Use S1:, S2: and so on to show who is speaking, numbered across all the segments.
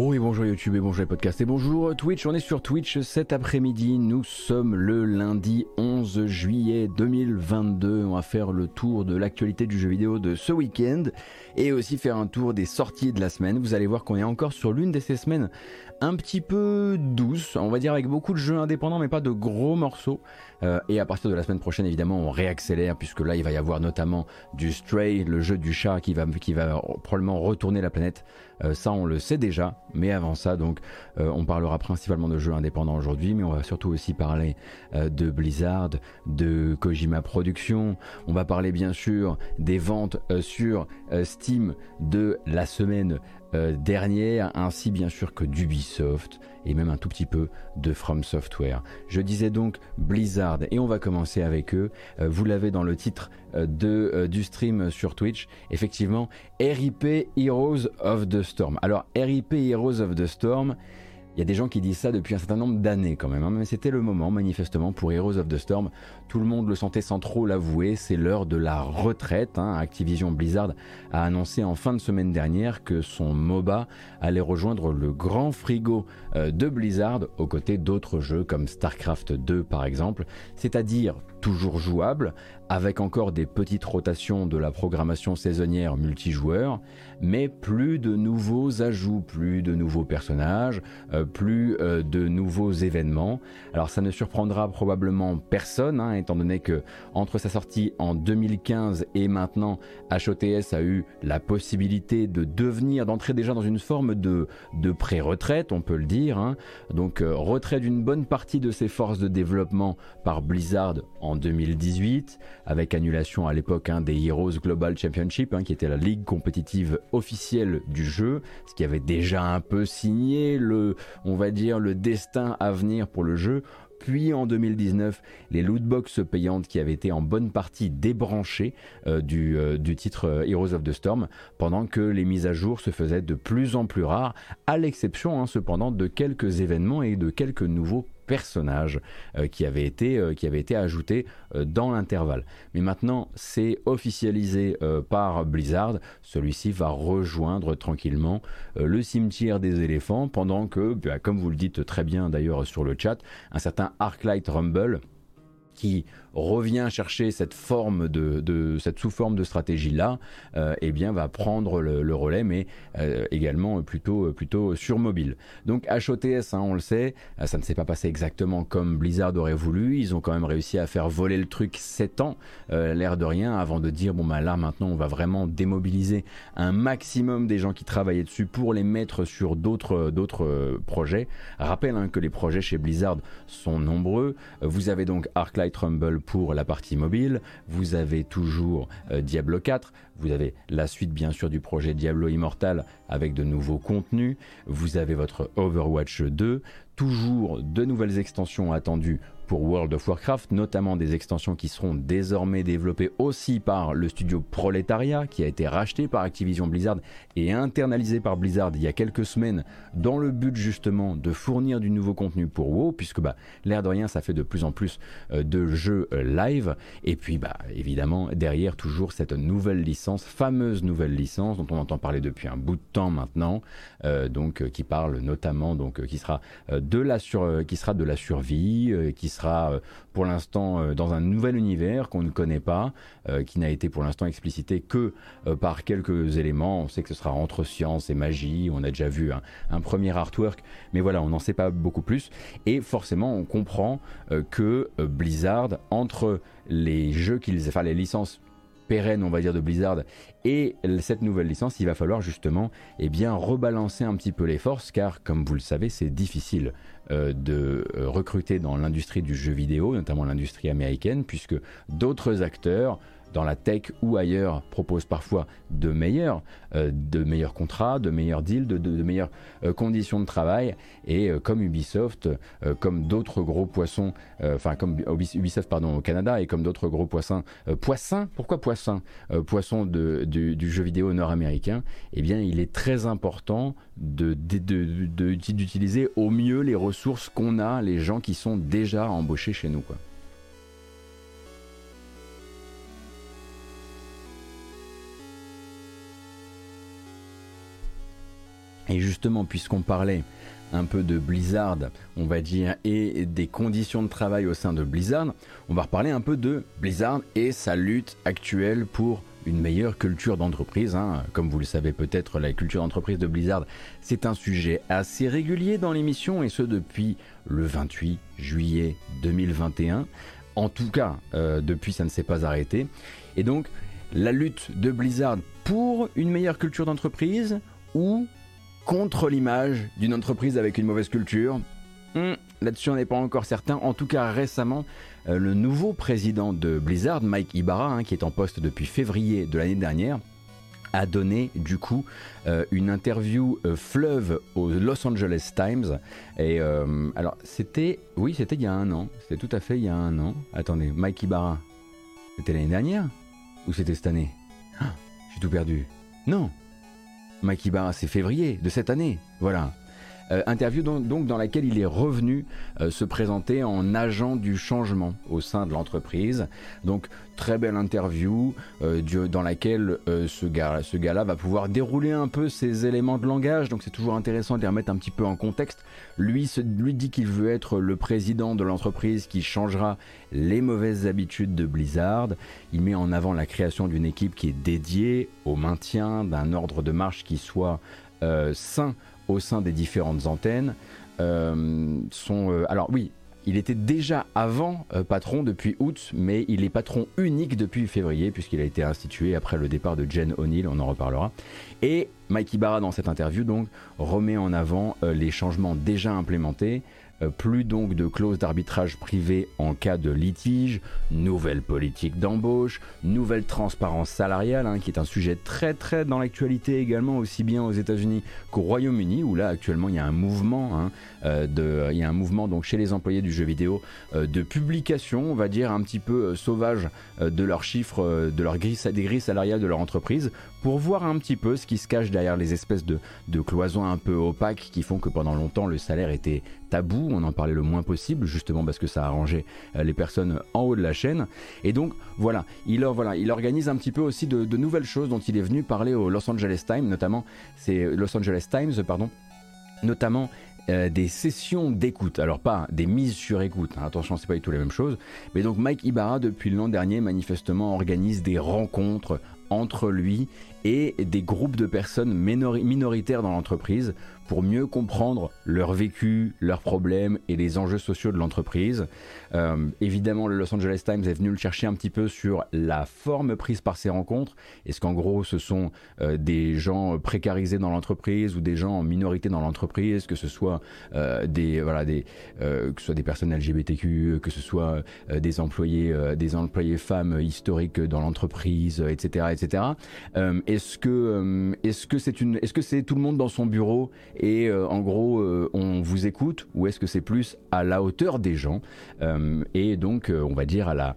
S1: Oh et bonjour YouTube et bonjour les podcasts. Et bonjour Twitch, on est sur Twitch cet après-midi, nous sommes le lundi 11 juillet 2022, on va faire le tour de l'actualité du jeu vidéo de ce week-end et aussi faire un tour des sorties de la semaine, vous allez voir qu'on est encore sur l'une de ces semaines un petit peu douce, on va dire avec beaucoup de jeux indépendants mais pas de gros morceaux. Euh, et à partir de la semaine prochaine évidemment on réaccélère puisque là il va y avoir notamment du Stray, le jeu du chat qui va, probablement retourner la planète. Euh, ça on le sait déjà, mais avant ça donc euh, on parlera principalement de jeux indépendants aujourd'hui, mais on va surtout aussi parler de Blizzard, de Kojima Productions, on va parler bien sûr des ventes sur Steam de la semaine euh, dernière, ainsi bien sûr que d'Ubisoft et même un tout petit peu de From Software. Je disais donc Blizzard et on va commencer avec eux. Euh, vous l'avez dans le titre euh, de, du stream sur Twitch. Effectivement, RIP Heroes of the Storm. Alors RIP Heroes of the Storm, il y a des gens qui disent ça depuis un certain nombre d'années quand même, hein, mais c'était le moment manifestement pour Heroes of the Storm. Tout le monde le sentait sans trop l'avouer, c'est l'heure de la retraite. Hein. Activision Blizzard a annoncé en fin de semaine dernière que son MOBA allait rejoindre le grand frigo euh, de Blizzard aux côtés d'autres jeux comme StarCraft 2 par exemple, c'est-à-dire toujours jouable, avec encore des petites rotations de la programmation saisonnière multijoueur, mais plus de nouveaux ajouts, plus de nouveaux personnages, euh, plus euh, de nouveaux événements. Alors ça ne surprendra probablement personne, hein, étant donné que entre sa sortie en 2015 et maintenant, HOTS a eu la possibilité de devenir, d'entrer déjà dans une forme de, de pré-retraite, on peut le dire. Hein. Donc euh, retrait d'une bonne partie de ses forces de développement par Blizzard en 2018 avec annulation à l'époque hein, des Heroes Global Championship, hein, qui était la ligue compétitive officielle du jeu, ce qui avait déjà un peu signé le, on va dire, le destin à venir pour le jeu. Puis en 2019, les lootbox payantes qui avaient été en bonne partie débranchées euh, euh, du, titre euh, Heroes of the Storm, pendant que les mises à jour se faisaient de plus en plus rares, à l'exception hein, cependant de quelques événements et de quelques nouveaux personnages euh, qui, avait été, euh, qui ajouté euh, dans l'intervalle. Mais maintenant, c'est officialisé par Blizzard. Celui-ci va rejoindre tranquillement le cimetière des éléphants pendant que, bah, comme vous le dites très bien d'ailleurs sur le chat, un certain Arclight Rumble qui revient chercher cette forme de, cette sous-forme de stratégie là, euh, eh bien va prendre le, relais, mais euh, également plutôt plutôt sur mobile. Donc HOTS, hein, on le sait, euh, ça ne s'est pas passé exactement comme Blizzard aurait voulu. Ils ont quand même réussi à faire voler le truc 7 ans, l'air de rien, avant de dire bon bah là maintenant on va vraiment démobiliser un maximum des gens qui travaillaient dessus pour les mettre sur d'autres d'autres projets. Rappelle hein, que les projets chez Blizzard sont nombreux. Vous avez donc Arclight Rumble pour la partie mobile, vous avez toujours euh, Diablo 4, vous avez la suite bien sûr du projet Diablo Immortal avec de nouveaux contenus, vous avez votre Overwatch 2, toujours de nouvelles extensions attendues pour World of Warcraft, notamment des extensions qui seront désormais développées aussi par le studio Proletariat, qui a été racheté par Activision Blizzard et internalisé par Blizzard il y a quelques semaines, dans le but justement de fournir du nouveau contenu pour WoW, puisque bah, l'air de rien, ça fait de plus en plus euh, de jeux euh, live, et puis bah, évidemment derrière toujours cette nouvelle licence, fameuse nouvelle licence dont on entend parler depuis un bout de temps maintenant, euh, donc qui parle notamment donc qui sera de la sur, qui sera de la survie, qui sera euh, pour l'instant euh, dans un nouvel univers qu'on ne connaît pas, euh, qui n'a été pour l'instant explicité que par quelques éléments. On sait que ce sera entre science et magie, on a déjà vu un, premier artwork, mais voilà, on n'en sait pas beaucoup plus. Et forcément, on comprend que Blizzard, entre les jeux qu'ils, enfin les licences pérennes, on va dire, de Blizzard. Et cette nouvelle licence, il va falloir justement eh bien, rebalancer un petit peu les forces, car comme vous le savez, c'est difficile euh, de euh, recruter dans l'industrie du jeu vidéo, notamment l'industrie américaine, puisque d'autres acteurs dans la tech ou ailleurs proposent parfois de meilleurs, euh, de meilleurs contrats, de meilleurs deals, de, meilleures euh, conditions de travail. Et euh, comme Ubisoft, comme d'autres gros poissons, enfin comme Ubisoft pardon au Canada et comme d'autres gros poissons, poissons, pourquoi poissons, poissons du, jeu vidéo nord-américain, eh bien il est très important d'utiliser au mieux les ressources qu'on a, les gens qui sont déjà embauchés chez nous. Quoi. Et justement, puisqu'on parlait un peu de Blizzard, on va dire, et des conditions de travail au sein de Blizzard, on va reparler un peu de Blizzard et sa lutte actuelle pour une meilleure culture d'entreprise. Hein. Comme vous le savez peut-être, la culture d'entreprise de Blizzard, c'est un sujet assez régulier dans l'émission, et ce depuis le 28 juillet 2021. En tout cas, euh, depuis, ça ne s'est pas arrêté. Et donc, la lutte de Blizzard pour une meilleure culture d'entreprise ou contre l'image d'une entreprise avec une mauvaise culture hmm, Là-dessus, on n'est pas encore certain. En tout cas, récemment, euh, le nouveau président de Blizzard, Mike Ibarra, hein, qui est en poste depuis février de l'année dernière, a donné du coup euh, une interview euh, fleuve au Los Angeles Times. Et alors, c'était, oui, c'était il y a un an. C'était tout à fait il y a un an. Attendez, Mike Ibarra, c'était l'année dernière ou c'était cette année? Ah, J'ai tout perdu. Non, Makiba, c'est février de cette année. Voilà. Euh, interview donc, dans laquelle il est revenu euh, se présenter en agent du changement au sein de l'entreprise. Donc très belle interview euh, dans laquelle ce gars ce gars-là va pouvoir dérouler un peu ses éléments de langage. Donc c'est toujours intéressant de les remettre un petit peu en contexte. Lui, lui dit qu'il veut être le président de l'entreprise qui changera les mauvaises habitudes de Blizzard. Il met en avant la création d'une équipe qui est dédiée au maintien d'un ordre de marche qui soit sain au sein des différentes antennes. Euh, sont, euh, alors oui, il était déjà avant euh, patron depuis août, mais il est patron unique depuis février, puisqu'il a été institué après le départ de Jen O'Neill, on en reparlera. Et Mikey Barra, dans cette interview, donc, remet en avant les changements déjà implémentés, plus donc de clauses d'arbitrage privé en cas de litige, nouvelle politique d'embauche, nouvelle transparence salariale, hein, qui est un sujet très très dans l'actualité également, aussi bien aux États-Unis qu'au Royaume-Uni, où là actuellement il y a un mouvement, hein, euh, de, il y a un mouvement donc chez les employés du jeu vidéo euh, de publication, on va dire un petit peu sauvage de leurs chiffres, de leur grille, des grilles salariales de leur entreprise, pour voir un petit peu ce qui se cache derrière les espèces de, cloisons un peu opaques qui font que pendant longtemps le salaire était tabou, on en parlait le moins possible, justement parce que ça arrangeait euh, les personnes en haut de la chaîne. Et donc voilà, il, il organise un petit peu aussi de, nouvelles choses dont il est venu parler au Los Angeles Times, notamment, c'est Los Angeles Times, pardon, euh, des sessions d'écoute. Alors pas des mises sur écoute, hein, attention, c'est pas du tout la même chose. Mais donc Mike Ibarra, depuis l'an dernier, manifestement organise des rencontres entre lui et des groupes de personnes minoritaires dans l'entreprise pour mieux comprendre leur vécu, leurs problèmes et les enjeux sociaux de l'entreprise. Euh, évidemment, le Los Angeles Times est venu le chercher un petit peu sur la forme prise par ces rencontres. Est-ce qu'en gros, ce sont euh, des gens précarisés dans l'entreprise ou des gens en minorité dans l'entreprise, que ce soit euh, des voilà des que ce soit des personnes LGBTQ, que ce soit des employés des employés femmes historiques dans l'entreprise, etc., etc. est-ce que est-ce que c'est une est-ce que c'est tout le monde dans son bureau et euh, en gros euh, on vous écoute ou est-ce que c'est plus à la hauteur des gens euh, et donc on va dire à la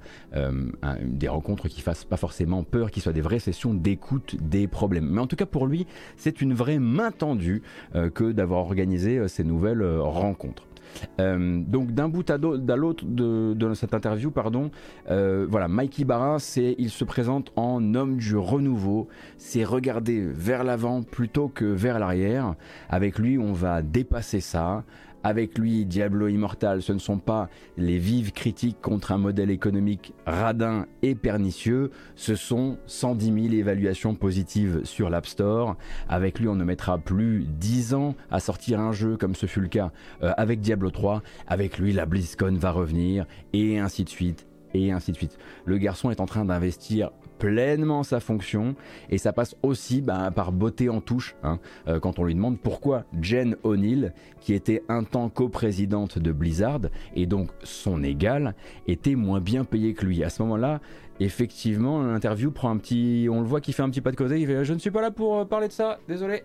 S1: des rencontres qui fassent pas forcément peur, qui soient des vraies sessions d'écoute des problèmes. Mais en tout cas pour lui c'est une vraie main tendue que d'avoir organisé ces nouvelles rencontres. Euh, donc d'un bout à l'autre de, cette interview, pardon, euh, voilà, Mikey Barra, c'est, il se présente en homme du renouveau. C'est regarder vers l'avant plutôt que vers l'arrière. Avec lui, on va dépasser ça. Avec lui, Diablo Immortal, ce ne sont pas les vives critiques contre un modèle économique radin et pernicieux, ce sont 110 000 évaluations positives sur l'App Store. Avec lui, on ne mettra plus 10 ans à sortir un jeu comme ce fut le cas euh, avec Diablo 3. Avec lui, la BlizzCon va revenir, et ainsi de suite, et ainsi de suite. Le garçon est en train d'investir pleinement sa fonction et ça passe aussi bah, par beauté en touche hein, euh, quand on lui demande pourquoi Jen O'Neill, qui était un temps coprésidente de Blizzard et donc son égal, était moins bien payée que lui. À ce moment-là, effectivement, l'interview prend un petit, on le voit qui fait un petit pas de côté, il fait je ne suis pas là pour euh, parler de ça, désolé.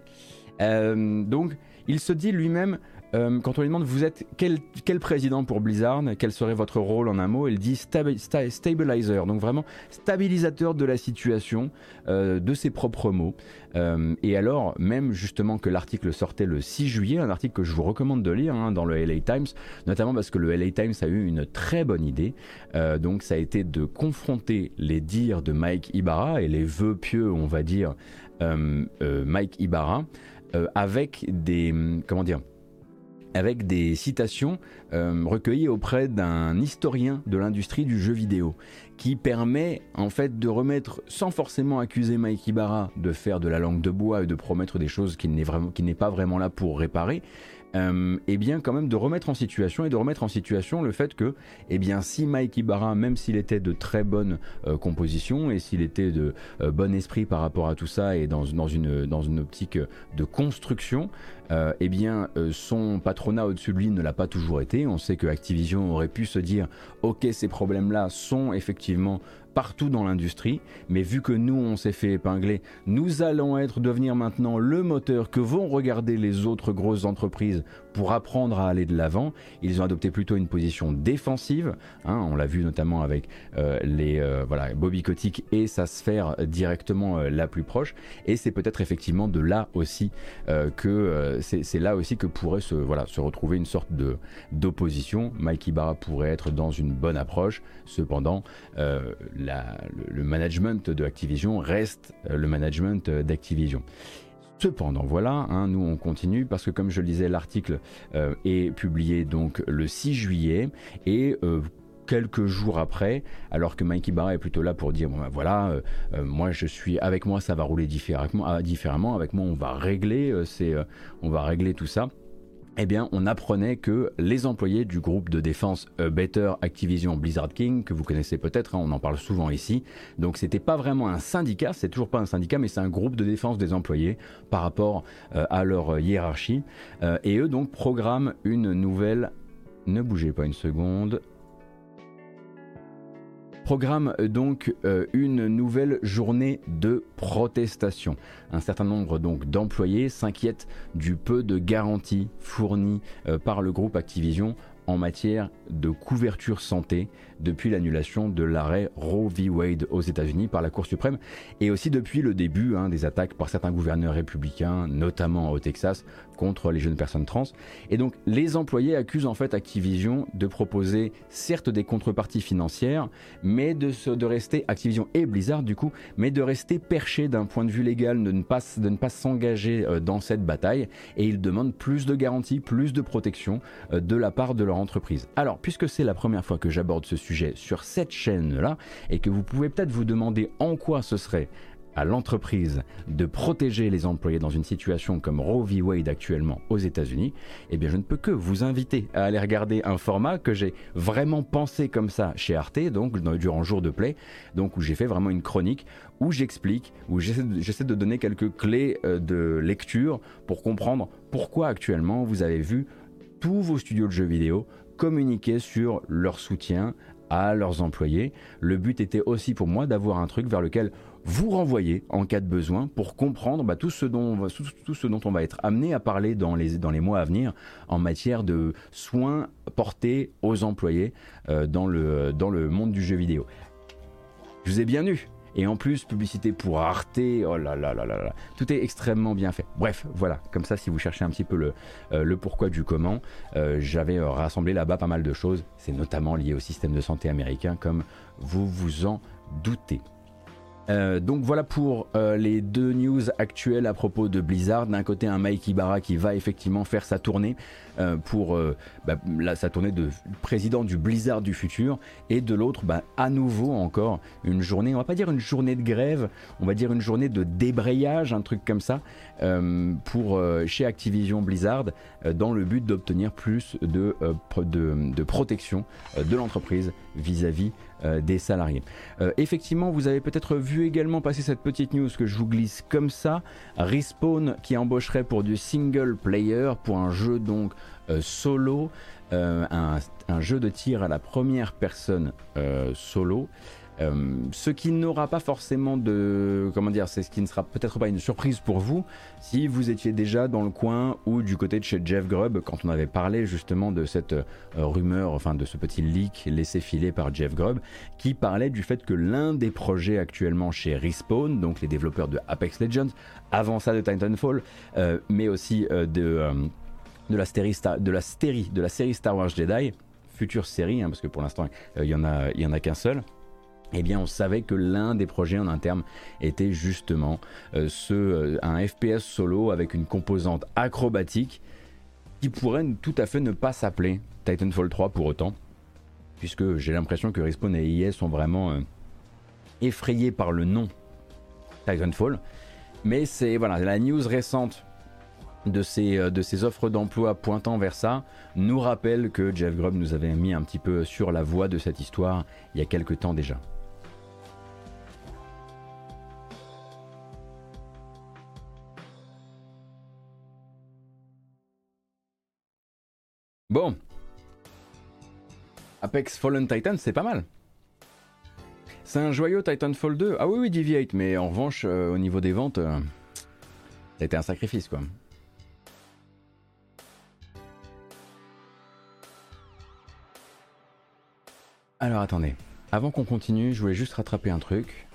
S1: Euh, donc il se dit lui-même euh, quand on lui demande vous êtes quel, président pour Blizzard, quel serait votre rôle en un mot, il dit stabilizer, donc vraiment stabilisateur de la situation, euh, de ses propres mots. Euh, et alors, même justement que l'article sortait le 6 juillet, un article que je vous recommande de lire hein, dans le LA Times, notamment parce que le LA Times a eu une très bonne idée. donc ça a été de confronter les dires de Mike Ibarra et les vœux pieux, on va dire, Mike Ibarra avec des comment dire avec des citations recueillies auprès d'un historien de l'industrie du jeu vidéo qui permet en fait de remettre, sans forcément accuser Mike Ibarra de faire de la langue de bois et de promettre des choses qu'il n'est pas vraiment là pour réparer, euh, et bien quand même de remettre en situation et de remettre en situation le fait que, eh bien, si Mike Ibarra, même s'il était de très bonne euh, composition et s'il était de euh, bon esprit par rapport à tout ça et dans une optique de construction, eh bien, son patronat au-dessus de lui ne l'a pas toujours été. On sait que Activision aurait pu se dire, ok, ces problèmes-là sont effectivement partout dans l'industrie, mais vu que nous on s'est fait épingler, nous allons être devenir maintenant le moteur que vont regarder les autres grosses entreprises pour apprendre à aller de l'avant. Ils ont adopté plutôt une position défensive. Hein, on l'a vu notamment avec euh, les euh, voilà Bobby Kotick et sa sphère directement euh, la plus proche. Et c'est peut-être effectivement de là aussi que c'est là aussi que pourrait se voilà se retrouver une sorte de d'opposition. Mike Ibarra pourrait être dans une bonne approche. Cependant, le, management de Activision reste le management d'Activision. Cependant, voilà, hein, nous on continue parce que comme je le disais, l'article euh, est publié donc le 6 juillet et euh, quelques jours après, alors que Mikey Barra est plutôt là pour dire ben voilà, euh, moi je suis avec moi ça va rouler différemment, différemment avec moi on va régler, c'est on va régler tout ça eh bien, on apprenait que les employés du groupe de défense Better Activision Blizzard King, que vous connaissez peut-être, hein, on en parle souvent ici, donc c'était pas vraiment un syndicat, c'est toujours pas un syndicat, mais c'est un groupe de défense des employés par rapport euh, à leur hiérarchie, euh, et eux donc programment une nouvelle. Ne bougez pas une seconde programme euh, donc euh, une nouvelle journée de protestation. Un certain nombre donc d'employés s'inquiètent du peu de garanties fournies euh, par le groupe Activision en matière de couverture santé depuis l'annulation de l'arrêt Roe v. Wade aux États-Unis par la Cour suprême et aussi depuis le début hein, des attaques par certains gouverneurs républicains, notamment au Texas, contre les jeunes personnes trans. Et donc les employés accusent en fait Activision de proposer certes des contreparties financières, mais de, de rester, Activision et Blizzard du coup, mais de rester perchés d'un point de vue légal, de ne pas, de ne pas s'engager euh, dans cette bataille. Et ils demandent plus de garanties, plus de protection euh, de la part de leur entreprise. Alors, puisque c'est la première fois que j'aborde ce sujet sur cette chaîne-là, et que vous pouvez peut-être vous demander en quoi ce serait à l'entreprise de protéger les employés dans une situation comme Roe v. Wade actuellement aux États-Unis, eh bien je ne peux que vous inviter à aller regarder un format que j'ai vraiment pensé comme ça chez Arte, donc durant jour de play, donc où j'ai fait vraiment une chronique où j'explique, où j'essaie de donner quelques clés euh, de lecture pour comprendre pourquoi actuellement vous avez vu tous vos studios de jeux vidéo communiquer sur leur soutien à leurs employés. Le but était aussi pour moi d'avoir un truc vers lequel vous renvoyer en cas de besoin pour comprendre bah, tout, ce dont, on va être amené à parler dans les, dans les mois à venir en matière de soins portés aux employés euh, dans, le, dans le monde du jeu vidéo. Je vous ai bien eu, et en plus, publicité pour Arte, oh là là là là là. Tout est extrêmement bien fait. Bref, voilà, comme ça, si vous cherchez un petit peu le, euh, pourquoi du comment, euh, j'avais rassemblé là-bas pas mal de choses. C'est notamment lié au système de santé américain, comme vous vous en doutez. Euh, donc voilà pour euh, les deux news actuelles à propos de Blizzard. D'un côté, un Mike Ibarra qui va effectivement faire sa tournée euh, pour bah, sa tournée de président du Blizzard du futur, et de l'autre, bah, à nouveau encore une journée. On va pas dire une journée de grève, on va dire une journée de débrayage, un truc comme ça, pour chez Activision Blizzard, dans le but d'obtenir plus de, de, protection de l'entreprise vis-à-vis euh, des salariés. Euh, effectivement, vous avez peut-être vu également passer cette petite news que je vous glisse comme ça. Respawn qui embaucherait pour du single player, pour un jeu donc euh, solo, un, un, jeu de tir à la première personne solo. Euh, ce qui n'aura pas forcément de. Comment dire C'est ce qui ne sera peut-être pas une surprise pour vous si vous étiez déjà dans le coin ou du côté de chez Jeff Grubb quand on avait parlé justement de cette euh, rumeur, enfin de ce petit leak laissé filer par Jeff Grubb qui parlait du fait que l'un des projets actuellement chez Respawn, donc les développeurs de Apex Legends, avant ça de Titanfall, euh, mais aussi de, de, la série de, la de la série Star Wars Jedi, future série, hein, parce que pour l'instant il y en a, y en a qu'un seul eh bien on savait que l'un des projets en interne était justement euh, ce, euh, un FPS solo avec une composante acrobatique qui pourrait tout à fait ne pas s'appeler Titanfall 3 pour autant, puisque j'ai l'impression que Respawn et EA sont vraiment euh, effrayés par le nom Titanfall. Mais c'est voilà, la news récente de ces, de ces offres d'emploi pointant vers ça nous rappelle que Jeff Grubb nous avait mis un petit peu sur la voie de cette histoire il y a quelques temps déjà. Bon. Apex Fallen Titan, c'est pas mal. C'est un joyau Titanfall 2. Ah oui, oui, Deviate, mais en revanche, euh, au niveau des ventes, euh, un sacrifice, quoi. Alors attendez, avant qu'on continue, je voulais juste rattraper un truc.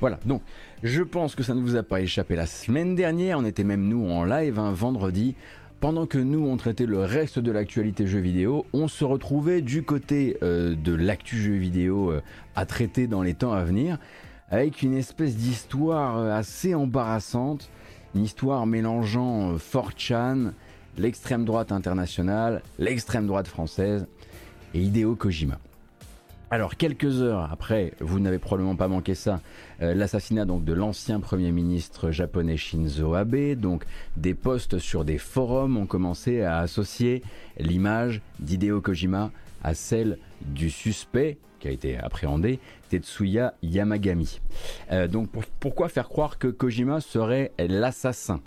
S1: Voilà, donc je pense que ça ne vous a pas échappé la semaine dernière, on était même nous en live un vendredi. Pendant que nous on traitait le reste de l'actualité jeux vidéo, on se retrouvait du côté euh, de l'actu jeux vidéo euh, à traiter dans les temps à venir, avec une espèce d'histoire euh, assez embarrassante, une histoire mélangeant 4chan, l'extrême droite internationale, l'extrême droite française et Hideo Kojima. Alors quelques heures après, vous n'avez probablement pas manqué ça, euh, l'assassinat donc de l'ancien premier ministre japonais Shinzo Abe, donc des posts sur des forums ont commencé à associer l'image d'Hideo Kojima à celle du suspect qui a été appréhendé, Tetsuya Yamagami. Euh, donc pourquoi faire croire que Kojima serait l'assassin?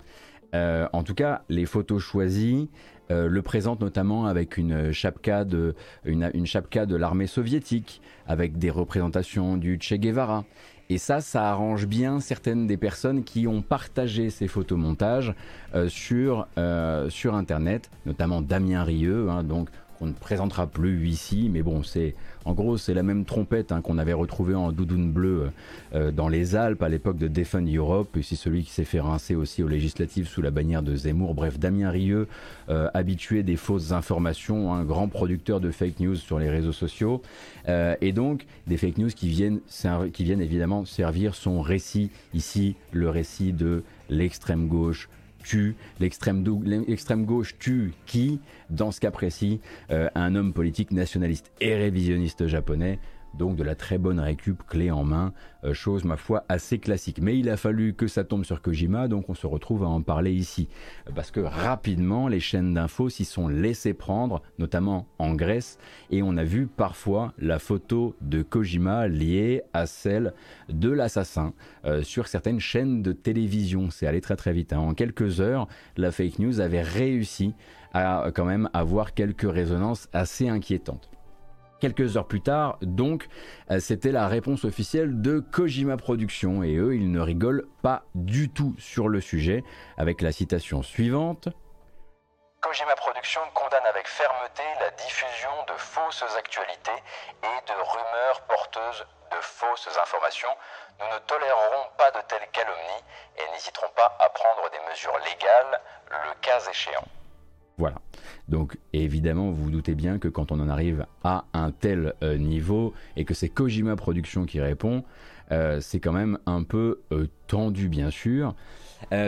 S1: Euh, En tout cas, les photos choisies euh, le présente notamment avec une chapka de, une, de l'armée soviétique, avec des représentations du Che Guevara. Et ça, ça arrange bien certaines des personnes qui ont partagé ces photomontages euh, sur, euh, sur Internet, notamment Damien Rieu, hein, donc on ne présentera plus ici, mais bon, c'est en gros c'est la même trompette hein, qu'on avait retrouvée en doudoune bleue euh, dans les Alpes à l'époque de Defend Europe, c'est celui qui s'est fait rincer aussi aux législatives sous la bannière de Zemmour. Bref, Damien Rieu, euh, habitué des fausses informations, un grand producteur de fake news sur les réseaux sociaux, euh, et donc des fake news qui viennent, qui viennent évidemment servir son récit. Ici, le récit de l'extrême gauche tue, l'extrême gauche tue qui, dans ce cas précis, euh, un homme politique nationaliste et révisionniste japonais donc de la très bonne récup clé en main, euh, chose ma foi assez classique. Mais il a fallu que ça tombe sur Kojima, donc on se retrouve à en parler ici. Parce que rapidement, les chaînes d'infos s'y sont laissées prendre, notamment en Grèce, et on a vu parfois la photo de Kojima liée à celle de l'assassin euh, sur certaines chaînes de télévision. C'est allé très très vite. Hein. En quelques heures, la fake news avait réussi à quand même avoir quelques résonances assez inquiétantes. Quelques heures plus tard, donc, euh, c'était la réponse officielle de Kojima Productions et eux, ils ne rigolent pas du tout sur le sujet avec la citation suivante.
S2: Kojima Productions condamne avec fermeté la diffusion de fausses actualités et de rumeurs porteuses de fausses informations. Nous ne tolérerons pas de telles calomnies et n'hésiterons pas à prendre des mesures légales le cas échéant.
S1: Voilà. Donc évidemment, vous vous doutez bien que quand on en arrive à un tel euh, niveau et que c'est Kojima Productions qui répond, euh, c'est quand même un peu euh, tendu bien sûr.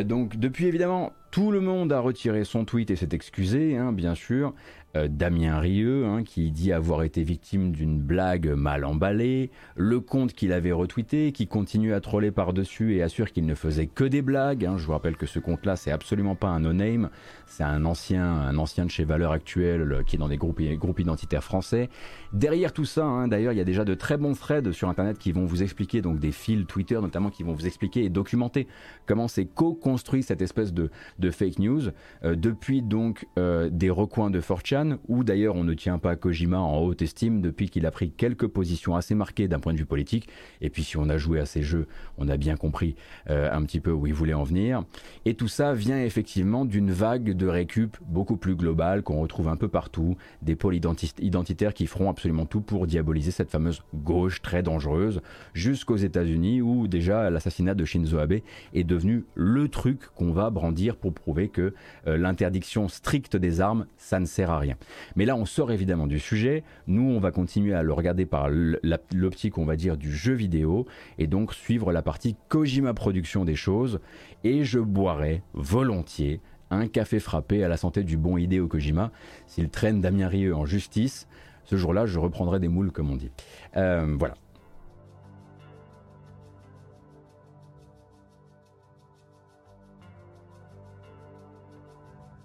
S1: donc depuis évidemment, tout le monde a retiré son tweet et s'est excusé, hein, bien sûr. Euh, Damien Rieu, hein, qui dit avoir été victime d'une blague mal emballée, le compte qu'il avait retweeté, qui continue à troller par-dessus et assure qu'il ne faisait que des blagues. Hein. Je vous rappelle que ce compte-là, c'est absolument pas un no-name, c'est un ancien, un ancien de chez Valeurs Actuelles euh, qui est dans des groupes, groupes identitaires français. Derrière tout ça, hein, d'ailleurs, il y a déjà de très bons threads sur Internet qui vont vous expliquer, donc des fils Twitter notamment, qui vont vous expliquer documenté comment c'est co-construit cette espèce de, fake news euh, depuis donc des recoins de 4chan, où d'ailleurs on ne tient pas Kojima en haute estime depuis qu'il a pris quelques positions assez marquées d'un point de vue politique. Et puis si on a joué à ces jeux, on a bien compris euh, un petit peu où il voulait en venir. Et tout ça vient effectivement d'une vague de récup beaucoup plus globale qu'on retrouve un peu partout, des pôles identitaires qui feront absolument tout pour diaboliser cette fameuse gauche très dangereuse, jusqu'aux États-Unis où déjà l'assassinat de Shinzo Abe est devenu le truc qu'on va brandir pour prouver que euh, l'interdiction stricte des armes, ça ne sert à rien. Mais là, on sort évidemment du sujet. Nous, on va continuer à le regarder par l'optique, on va dire, du jeu vidéo et donc suivre la partie Kojima production des choses. Et je boirai volontiers un café frappé à la santé du bon Hideo Kojima s'il traîne Damien Rieu en justice. Ce jour-là, je reprendrai des moules, comme on dit. Euh, voilà.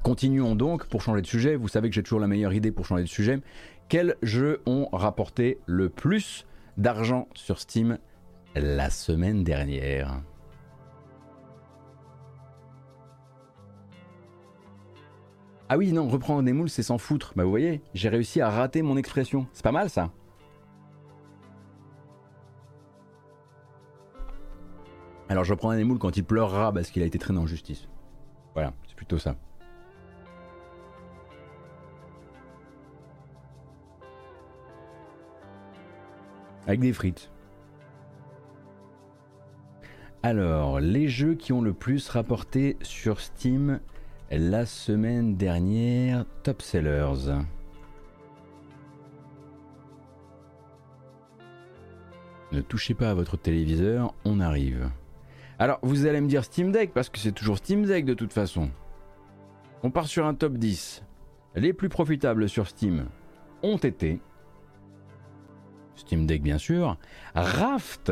S1: Continuons donc pour changer de sujet. Vous savez que j'ai toujours la meilleure idée pour changer de sujet. Quels jeux ont rapporté le plus d'argent sur Steam la semaine dernière? Ah oui, non, reprendre des moules, c'est s'en foutre. Bah vous voyez, j'ai réussi à rater mon expression. C'est pas mal ça Alors je reprends des quand il pleurera parce qu'il a été traîné en justice. Voilà, c'est plutôt ça. Avec des frites. Alors, les jeux qui ont le plus rapporté sur Steam la semaine dernière, top sellers. Ne touchez pas à votre téléviseur, on arrive. Alors, vous allez me dire Steam Deck, parce que c'est toujours Steam Deck de toute façon. On part sur un top 10. Les plus profitables sur Steam ont été Steam Deck bien sûr, Raft.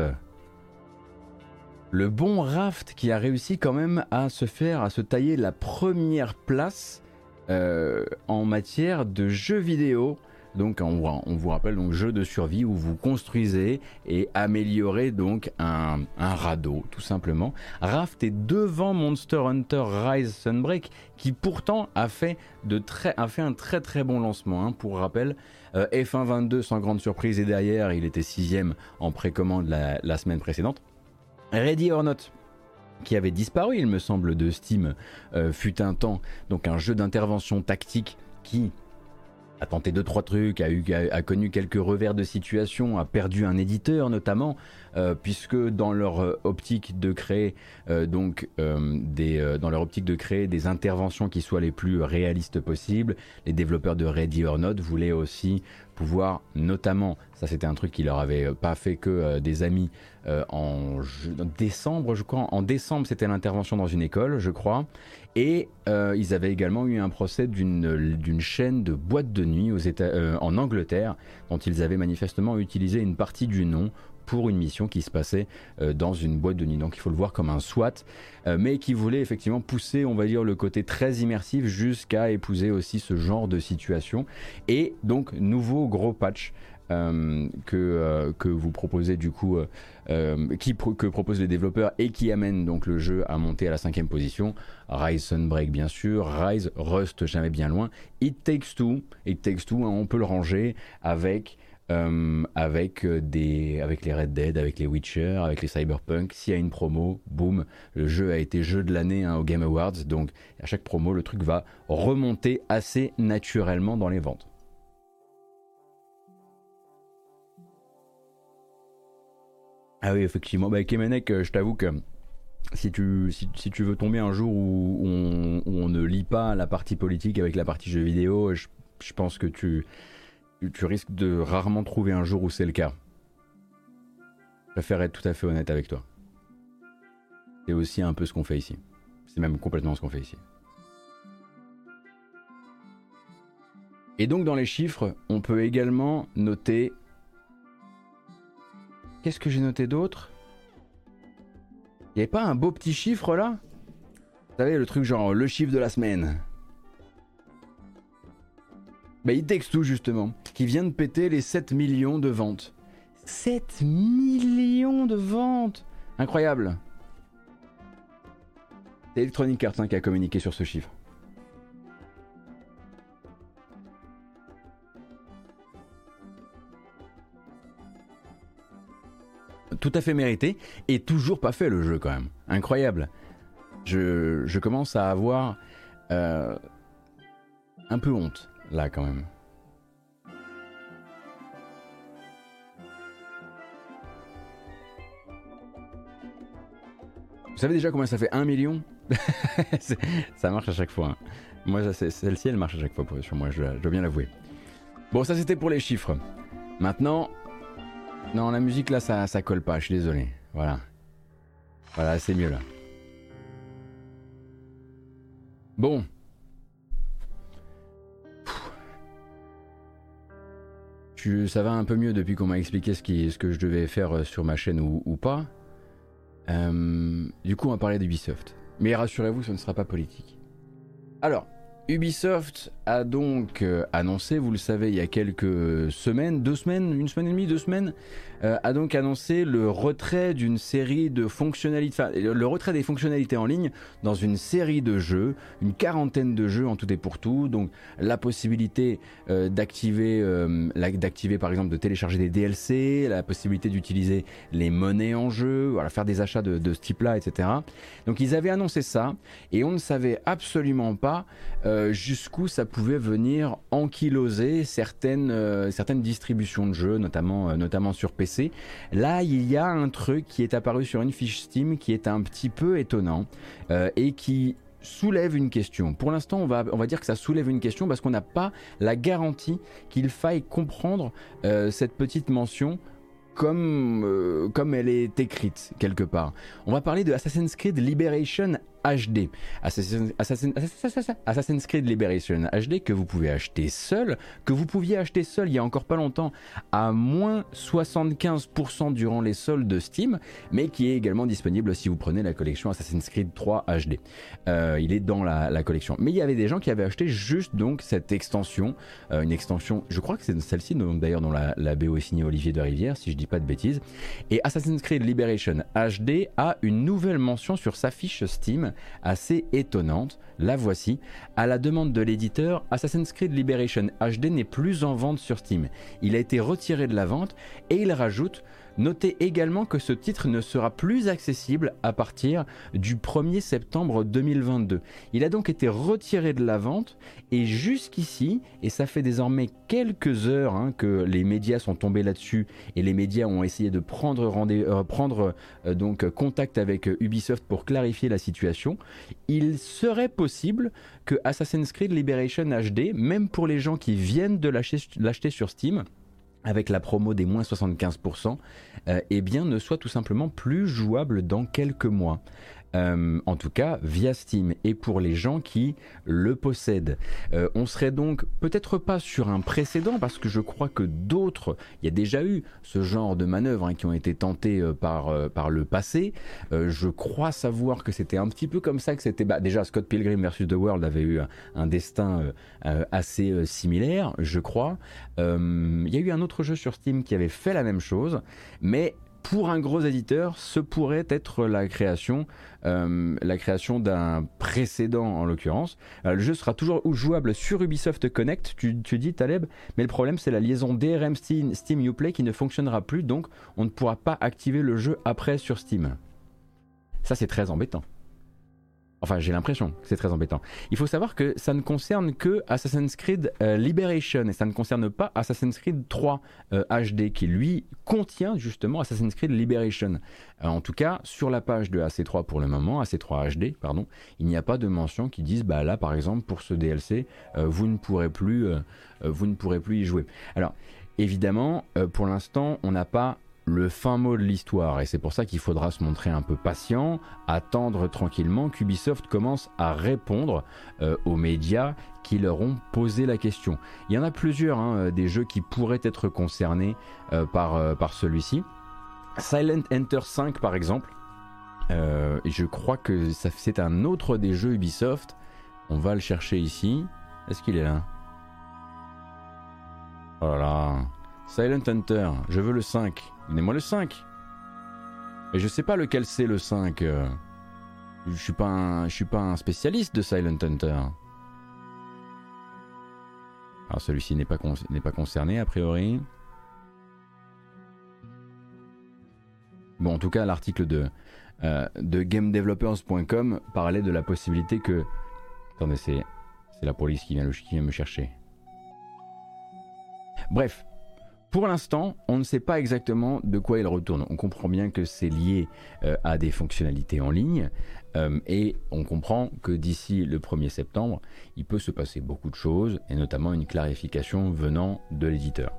S1: Le bon Raft qui a réussi quand même à se faire, à se tailler la première place euh, en matière de jeux vidéo donc on, vous rappelle donc jeu de survie où vous construisez et améliorez donc un, radeau tout simplement. Raft est devant Monster Hunter Rise Sunbreak qui pourtant a fait, de très, a fait un très très bon lancement. Hein. Pour rappel, euh, F1 22 sans grande surprise et derrière il était sixième en précommande la, semaine précédente. Ready or Not qui avait disparu il me semble de Steam euh, fut un temps donc un jeu d'intervention tactique qui a tenté deux trois trucs, a, connu quelques revers de situation, a perdu un éditeur notamment, euh, puisque dans leur euh, optique de créer euh, donc des dans leur optique de créer des interventions qui soient les plus réalistes possibles, les développeurs de Ready or Not voulaient aussi pouvoir notamment, ça c'était un truc qui leur avait pas fait que des amis en, décembre, je crois, en décembre c'était l'intervention dans une école, je crois, et euh, ils avaient également eu un procès d'une chaîne de boîtes de nuit aux États, euh, en Angleterre, dont ils avaient manifestement utilisé une partie du nom pour une mission qui se passait euh, dans une boîte de nuit. Donc il faut le voir comme un SWAT, mais qui voulait effectivement pousser, on va dire, le côté très immersif jusqu'à épouser aussi ce genre de situation. Et donc, nouveau gros patch que vous proposez du coup, euh, qui que proposent les développeurs et qui amène donc le jeu à monter à la cinquième position. Rise Sunbreak bien sûr, Rise Rust jamais bien loin. It Takes Two, It Takes Two, hein, on peut le ranger avec avec, des, avec les Red Dead, avec les Witcher, avec les Cyberpunk. S'il y a une promo, boum, le jeu a été jeu de l'année hein, au Game Awards. Donc à chaque promo, le truc va remonter assez naturellement dans les ventes. Ah oui, effectivement. Bah, Kemenek, euh, je t'avoue que si tu, si, tu veux tomber un jour où, on, ne lit pas la partie politique avec la partie jeux vidéo, je, pense que tu, tu risques de rarement trouver un jour où c'est le cas. Je préfère être tout à fait honnête avec toi. C'est aussi un peu ce qu'on fait ici. C'est même complètement ce qu'on fait ici. Et donc dans les chiffres, on peut également noter Qu'est-ce que j'ai noté d'autre? Il avait pas un beau petit chiffre là? Vous savez, le truc genre le chiffre de la semaine. Bah, il texte tout justement, qui vient de péter les 7 millions de ventes. 7 millions de ventes Incroyable C'est Electronic Arts hein, qui a communiqué sur ce chiffre. Tout à fait mérité et toujours pas fait le jeu quand même. Incroyable. Je, commence à avoir euh, un peu honte là quand même. Vous savez déjà combien ça fait 1 million? Ça marche à chaque fois. Hein. Moi, celle-ci, elle marche à chaque fois sur moi, je, dois bien l'avouer. Bon, ça c'était pour les chiffres. Maintenant, non, la musique là, ça, ça colle pas, je suis désolé. Voilà. Voilà, c'est mieux là. Bon. ça va un peu mieux depuis qu'on m'a expliqué ce, qui, ce que je devais faire euh, sur ma chaîne ou, pas. Euh, du coup, on va parler d'Ubisoft. Mais rassurez-vous, ce ne sera pas politique. Alors, Ubisoft a donc euh, annoncé, vous le savez, il y a quelques semaines, deux semaines, une semaine et demie, deux semaines, euh, a donc annoncé le retrait d'une série de fonctionnalités, enfin, le retrait des fonctionnalités en ligne dans une série de jeux, une quarantaine de jeux en tout et pour tout. Donc la possibilité euh, d'activer, d'activer par exemple de télécharger des DLC, la possibilité d'utiliser les monnaies en jeu, faire des achats de ce type-là, etc. Donc ils avaient annoncé ça et on ne savait absolument pas jusqu'où ça pouvait venir ankyloser certaines, certaines distributions de jeux, notamment, notamment sur PC Là, il y a un truc qui est apparu sur une fiche Steam qui est un petit peu étonnant euh, et qui soulève une question. Pour l'instant, on va, on va dire que ça soulève une question parce qu'on n'a pas la garantie qu'il faille comprendre euh, cette petite mention comme, euh, comme elle est écrite quelque part. On va parler de Assassin's Creed Liberation HD. Assassin's Creed Liberation HD que vous pouvez acheter seul, que vous pouviez acheter seul il y a encore pas longtemps à moins 75% durant les soldes de Steam, mais qui est également disponible si vous prenez la collection Assassin's Creed 3 HD. Euh, il est dans la, collection. Mais il y avait des gens qui avaient acheté juste cette extension, euh, une extension, je crois que c'est celle-ci d'ailleurs dont la, la BO est signée Olivier de Rivière, si je dis pas de bêtises. Et Assassin's Creed Liberation HD a une nouvelle mention sur sa fiche Steam assez étonnante. La voici. À la demande de l'éditeur, Assassin's Creed Liberation HD n'est plus en vente sur Steam. Il a été retiré de la vente et il rajoute Notez également que ce titre ne sera plus accessible à partir du 1er septembre 2022. Il a donc été retiré de la vente et jusqu'ici, et ça fait désormais quelques heures hein, que les médias sont tombés là-dessus et les médias ont essayé de prendre, euh, euh, contact avec Ubisoft pour clarifier la situation, il serait possible que Assassin's Creed Liberation HD, même pour les gens qui viennent de l'acheter sur Steam, avec la promo des moins 75%, euh, eh bien ne soit tout simplement plus jouable dans quelques mois. Euh, en tout cas via Steam et pour les gens qui le possèdent. Euh, on serait donc peut-être pas sur un précédent parce que je crois que d'autres, il y a déjà eu ce genre de manœuvres hein, qui ont été tentées euh, par, par le passé. je crois savoir que c'était un petit peu comme ça que c'était. Bah, déjà, Scott Pilgrim versus The World avait eu un, destin assez similaire, je crois. Il y a eu un autre jeu sur Steam qui avait fait la même chose, mais pour un gros éditeur, ce pourrait être la création, euh, d'un précédent en l'occurrence. Euh, le jeu sera toujours jouable sur Ubisoft Connect, tu, tu dis Taleb, mais le problème c'est la liaison DRM Steam, Steam Uplay qui ne fonctionnera plus, donc on ne pourra pas activer le jeu après sur Steam. Ça c'est très embêtant. Enfin, j'ai l'impression que c'est très embêtant. Il faut savoir que ça ne concerne que Assassin's Creed euh, Liberation et ça ne concerne pas Assassin's Creed 3 HD euh, qui lui contient justement Assassin's Creed Liberation. Euh, en tout cas, sur la page de AC3 pour le moment, AC3 HD, pardon, il n'y a pas de mention qui dise bah là par exemple pour ce DLC, vous ne pourrez plus vous ne pourrez plus y jouer. Alors, évidemment, pour l'instant, on n'a pas le fin mot de l'histoire et c'est pour ça qu'il faudra se montrer un peu patient, attendre tranquillement qu'Ubisoft commence à répondre euh, aux médias qui leur ont posé la question. Il y en a plusieurs hein, euh, des jeux qui pourraient être concernés euh, par, par celui-ci. Silent Enter 5 par exemple, je crois que c'est un autre des jeux Ubisoft. On va le chercher ici. Est-ce qu'il est là? Oh là là. Silent Hunter, je veux le 5. Donnez-moi le 5. Et je sais pas lequel c'est le 5. Euh. Je suis pas un, je suis pas un spécialiste de Silent Hunter. Alors celui-ci n'est pas, concerné a priori. Bon, en tout cas, l'article de, euh, de gamedevelopers.com parlait de la possibilité que... Attendez, c'est la police qui vient me chercher. Bref, pour l'instant, on ne sait pas exactement de quoi il retourne. On comprend bien que c'est lié euh, à des fonctionnalités en ligne euh, et on comprend que d'ici le 1er septembre, il peut se passer beaucoup de choses et notamment une clarification venant de l'éditeur.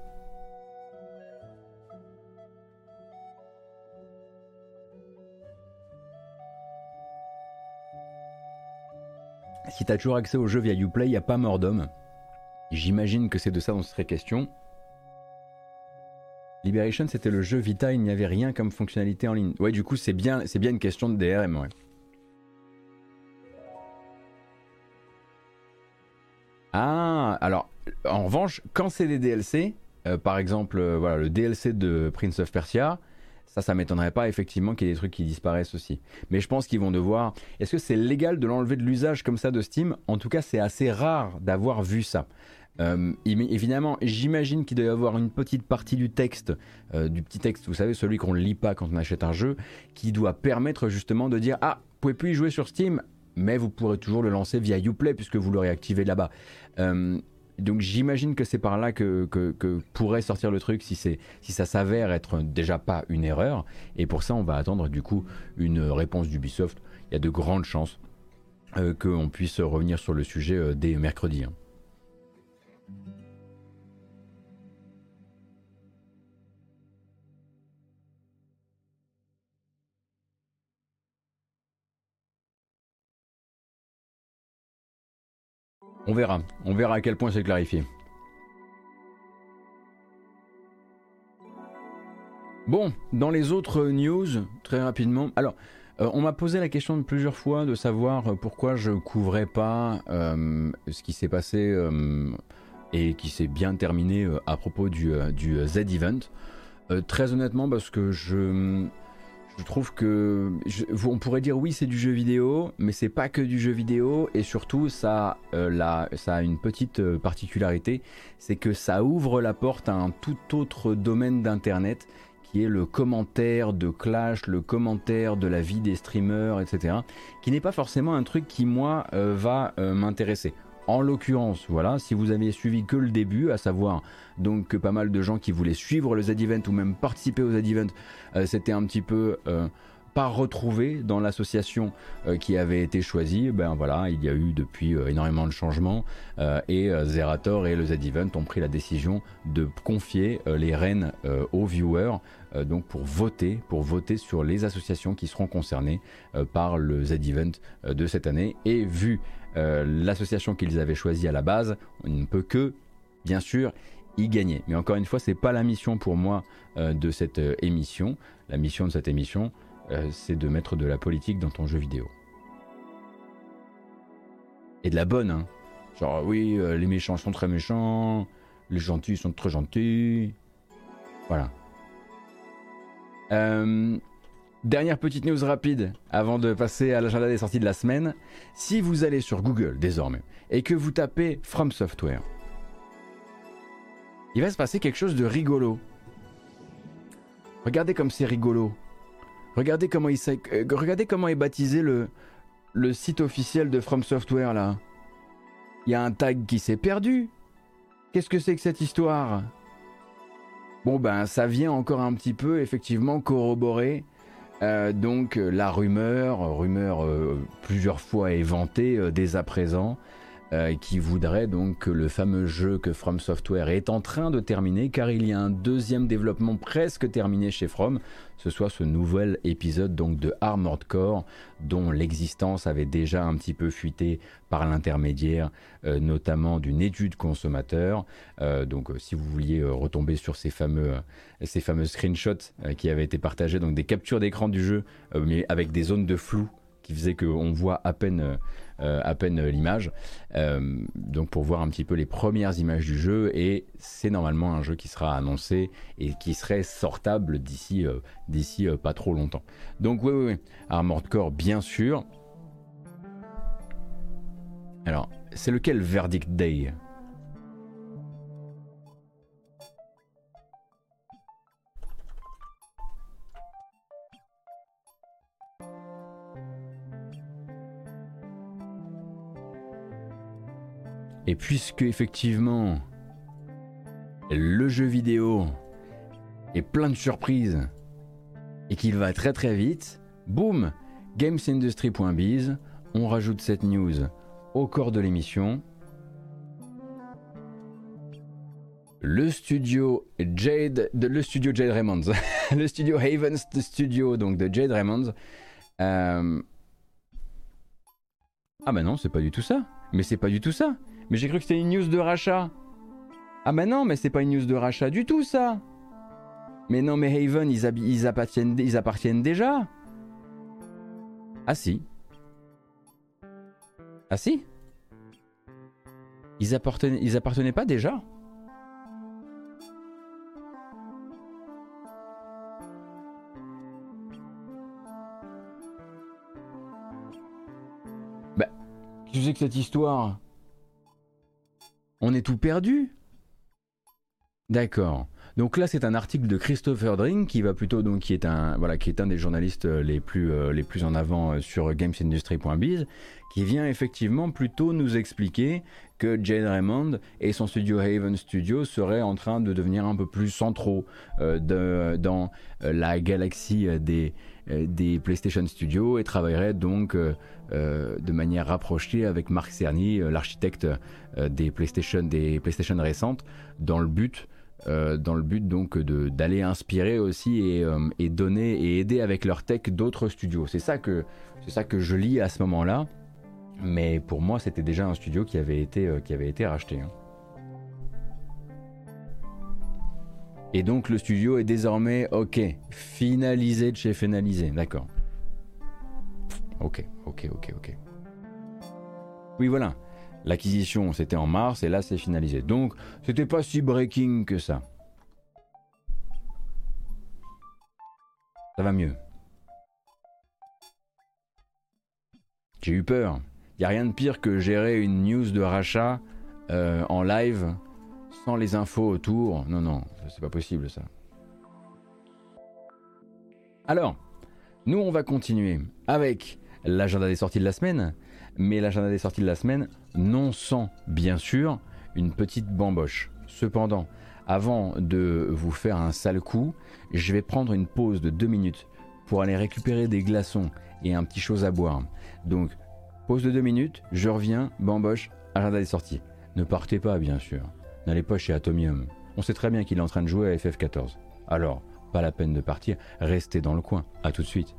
S1: Si tu as toujours accès au jeu via Uplay, il n'y a pas mort d'homme. J'imagine que c'est de ça dont serait question. Liberation, c'était le jeu Vita, il n'y avait rien comme fonctionnalité en ligne. Ouais, du coup, c'est bien, une question de DRM. Ah, alors, en revanche, quand c'est des DLC, euh, par exemple, euh, voilà, le DLC de Prince of Persia, ça, ça m'étonnerait pas effectivement qu'il y ait des trucs qui disparaissent aussi. Mais je pense qu'ils vont devoir. Est-ce que c'est légal de l'enlever de l'usage comme ça de Steam? En tout cas, c'est assez rare d'avoir vu ça. Euh, évidemment, j'imagine qu'il doit y avoir une petite partie du texte, euh, du petit texte, vous savez, celui qu'on ne lit pas quand on achète un jeu, qui doit permettre justement de dire Ah, vous pouvez plus y jouer sur Steam, mais vous pourrez toujours le lancer via Uplay puisque vous l'aurez activé là-bas. Euh, donc j'imagine que c'est par là que, pourrait sortir le truc si, si ça s'avère être déjà pas une erreur. Et pour ça, on va attendre du coup une réponse d'Ubisoft. Il y a de grandes chances qu'on puisse revenir sur le sujet dès mercredi. Hein. On verra. On verra à quel point c'est clarifié. Bon, dans les autres news, très rapidement. Alors, euh, on m'a posé la question plusieurs fois de savoir pourquoi je couvrais pas euh, ce qui s'est passé euh, et qui s'est bien terminé à propos du, du Z-Event. très honnêtement, parce que je je trouve que on pourrait dire oui c'est du jeu vidéo, mais c'est pas que du jeu vidéo et surtout ça, euh, ça a une petite euh, particularité, c'est que ça ouvre la porte à un tout autre domaine d'internet qui est le commentaire de Clash, le commentaire de la vie des streamers, etc. Qui n'est pas forcément un truc qui moi euh, va m'intéresser. En l'occurrence, voilà, si vous aviez suivi que le début, à savoir donc pas mal de gens qui voulaient suivre le Z-Event ou même participer au Z-Event, euh, c'était un petit peu euh, pas retrouvé dans l'association euh, qui avait été choisie. Ben voilà, il y a eu depuis énormément de changements et Zerator et le Z-Event ont pris la décision de confier les rênes aux viewers. donc pour voter, pour voter sur les associations qui seront concernées par le Z-Event de cette année. Et vu euh, l'association qu'ils avaient choisie à la base, on ne peut que, bien sûr, y gagner. Mais encore une fois, c'est pas la mission pour moi euh, de cette euh, émission. La mission de cette émission, c'est de mettre de la politique dans ton jeu vidéo. Et de la bonne, hein. Genre, oui, les méchants sont très méchants, les gentils sont très gentils. Voilà. Dernière petite news rapide avant de passer à l'agenda des sorties de la semaine. Si vous allez sur Google désormais et que vous tapez From Software, il va se passer quelque chose de rigolo. Regardez comme c'est rigolo. Regardez comment, il, euh, comment est baptisé le, le site officiel de From Software là. Il y a un tag qui s'est perdu. Qu'est-ce que c'est que cette histoire? Bon ben ça vient encore un petit peu effectivement corroborer euh, donc euh, la rumeur, rumeur plusieurs fois éventée dès à présent, qui voudrait donc que le fameux jeu que From Software est en train de terminer, car il y a un deuxième développement presque terminé chez From, ce soit ce nouvel épisode donc de Armored Core, dont l'existence avait déjà un petit peu fuité par l'intermédiaire euh, notamment d'une étude consommateur. Euh, donc euh, si vous vouliez retomber sur ces fameux, ces fameux screenshots qui avaient été partagés, donc des captures d'écran du jeu, mais avec des zones de flou qui faisaient qu'on voit à peine euh, à peine euh, l'image. Euh, donc pour voir un petit peu les premières images du jeu et c'est normalement un jeu qui sera annoncé et qui serait sortable d'ici d'ici pas trop longtemps. Donc oui oui oui, Armored Core bien sûr. Alors, c'est lequel Verdict Day? Et puisque effectivement le jeu vidéo est plein de surprises et qu'il va très très vite, boum, gamesindustry.biz, on rajoute cette news au corps de l'émission. Le studio Jade, de, le studio Jade Raymonds, le studio Havens Studio donc de Jade Raymonds. Euh, ah bah non, c'est pas du tout ça. Mais c'est pas du tout ça. Mais j'ai cru que c'était une news de rachat. Ah bah non, mais c'est pas une news de rachat du tout ça. Mais non, mais Haven, ils, appartiennent déjà. Ah si. Ah si ils appartenaient, ils appartenaient pas déjà Bah, tu sais que cette histoire On est tout perdu D'accord. Donc là, c'est un article de Christopher Dring qui va plutôt donc qui est un voilà qui est un des journalistes euh, les plus euh, les plus en avant euh, sur gamesindustry.biz qui vient effectivement plutôt nous expliquer que Jade Raymond et son studio Haven Studio seraient en train de devenir un peu plus centraux dans la galaxie des des PlayStation Studios et travailleraient donc de manière rapprochée avec Marc Cerny, l'architecte des PlayStation des PlayStation récentes, dans le but euh, dans le but donc d'aller inspirer aussi euh, et, donner et aider avec leur tech d'autres studios. C'est ça que c'est ça que je lis à ce moment-là. Mais pour moi, c'était déjà un studio qui avait été euh, qui avait été racheté. Hein. Et donc le studio est désormais ok, finalisé de chez finalisé, d'accord. Ok, ok, ok, ok. Oui voilà. L'acquisition, c'était en mars et là, c'est finalisé. Donc, c'était pas si breaking que ça. Ça va mieux. J'ai eu peur. Y a rien de pire que gérer une news de rachat euh, en live les infos autour. Non, non, c'est pas possible ça. Alors, nous, on va continuer avec l'agenda des sorties de la semaine mais l'agenda des sorties de la semaine, non sans, bien sûr, une petite bamboche. Cependant, avant de vous faire un sale coup, je vais prendre une pause de deux minutes pour aller récupérer des glaçons et un petit chose à boire. Donc, pause de deux minutes, je reviens, bamboche, agenda des sorties. Ne partez pas, bien sûr. N'allez pas chez Atomium. On sait très bien qu'il est en train de jouer à FF14. Alors, pas la peine de partir, restez dans le coin. A tout de suite.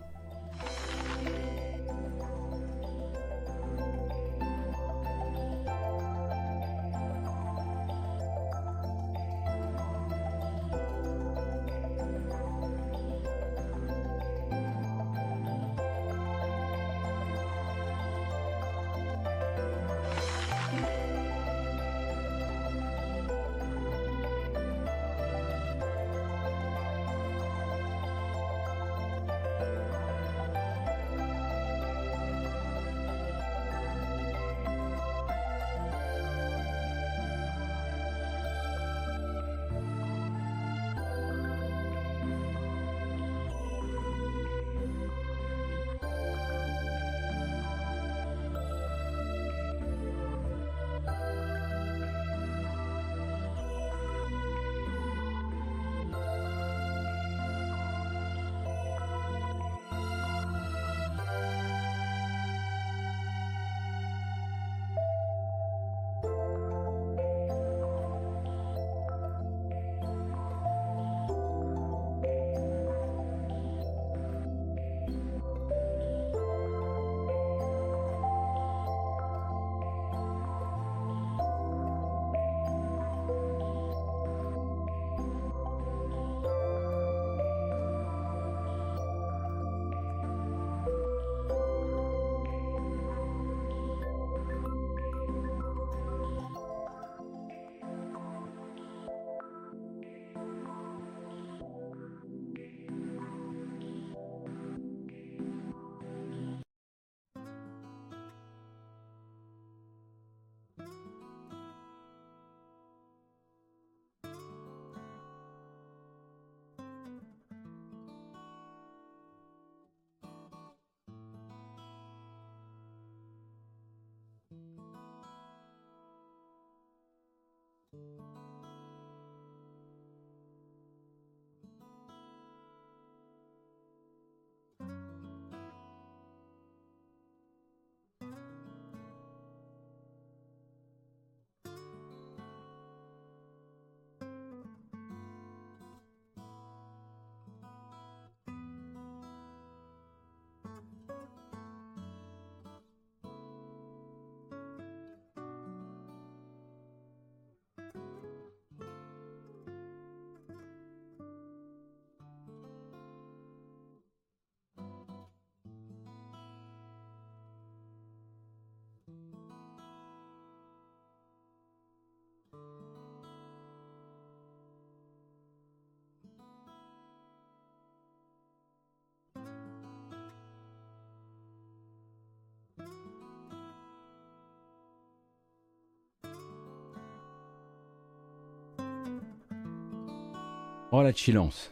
S1: Oh la chillance.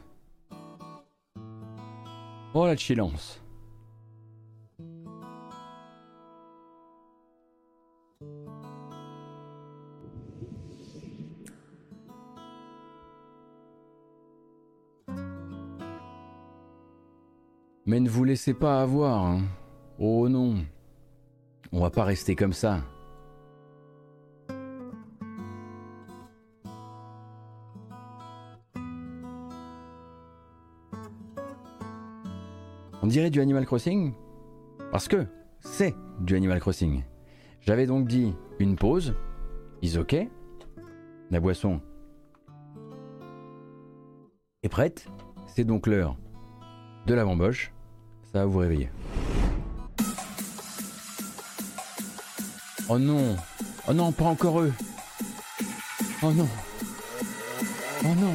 S1: Oh la chillance. Mais ne vous laissez pas avoir. Hein. Oh non. On va pas rester comme ça. Dirait du Animal Crossing Parce que c'est du Animal Crossing. J'avais donc dit une pause, is ok, la boisson est prête, c'est donc l'heure de la bamboche, ça va vous réveiller. Oh non Oh non, pas encore eux Oh non Oh non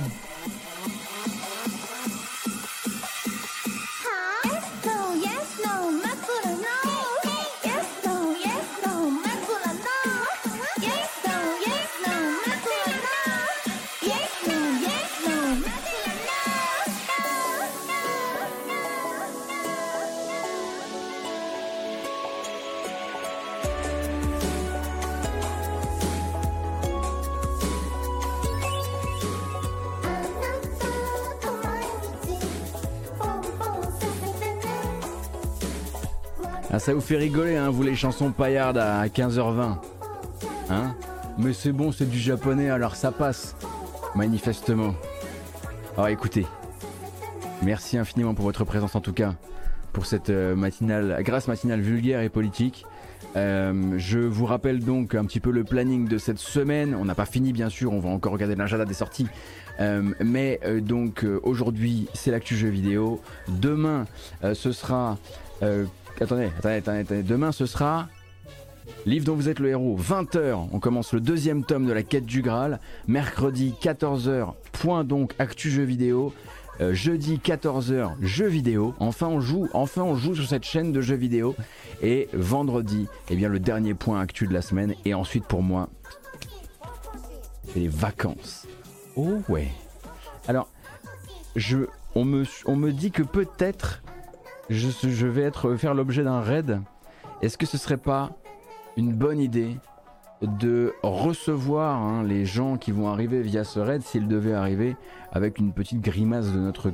S1: ça vous fait rigoler, hein, vous les chansons paillardes à 15h20. Hein? Mais c'est bon, c'est du japonais, alors ça passe. Manifestement. Alors écoutez, merci infiniment pour votre présence en tout cas, pour cette euh, matinale, grâce matinale vulgaire et politique. Euh, je vous rappelle donc un petit peu le planning de cette semaine. On n'a pas fini bien sûr, on va encore regarder l'agenda des sorties. Euh, mais donc aujourd'hui c'est l'actu jeu vidéo. Demain ce sera Attendez, attendez, attendez, Demain, ce sera Livre dont vous êtes le héros, 20h, on commence le deuxième tome de la quête du Graal. Mercredi, 14h, point donc actu jeu vidéo. Euh, jeudi 14h jeux vidéo. Enfin on joue, enfin on joue sur cette chaîne de jeux vidéo. Et vendredi, eh bien le dernier point actu de la semaine. Et ensuite pour moi, c'est les vacances. Oh ouais. Alors, je, on me, on me dit que peut-être je, vais être, faire l'objet d'un raid. Est-ce que ce serait pas une bonne idée de recevoir hein, les gens qui vont arriver via ce raid s'ils devaient arriver avec une petite grimace de notre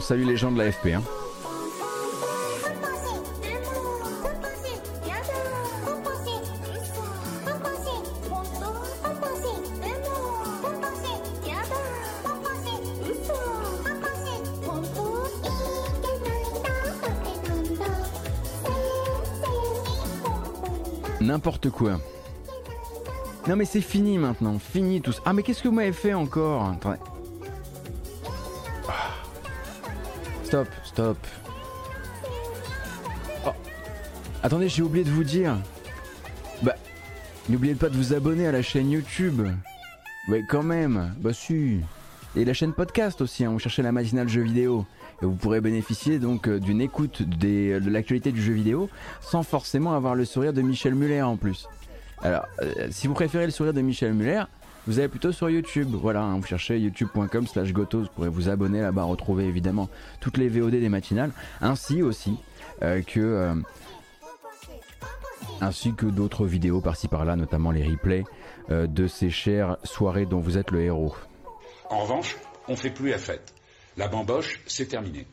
S1: Salut les gens de la FP. Hein. N'importe quoi. Non mais c'est fini maintenant, fini tout ça. Ah mais qu'est-ce que vous m'avez fait encore? Stop, stop. Oh. Attendez, j'ai oublié de vous dire. Bah, n'oubliez pas de vous abonner à la chaîne YouTube. Ouais, quand même. Bah, si. Et la chaîne podcast aussi, hein. vous cherchez la matinale jeu vidéo. Et vous pourrez bénéficier donc euh, d'une écoute de l'actualité du jeu vidéo sans forcément avoir le sourire de Michel Muller en plus. Alors, euh, si vous préférez le sourire de Michel Muller, vous allez plutôt sur YouTube. Voilà, hein, vous cherchez youtube.com slash gotos, vous pourrez vous abonner là-bas, retrouver évidemment toutes les VOD des matinales, ainsi aussi euh, que... Euh, ainsi que d'autres vidéos par-ci par-là, notamment les replays euh, de ces chères soirées dont vous êtes le héros.
S3: En revanche, on fait plus la fête. La bamboche, c'est terminé.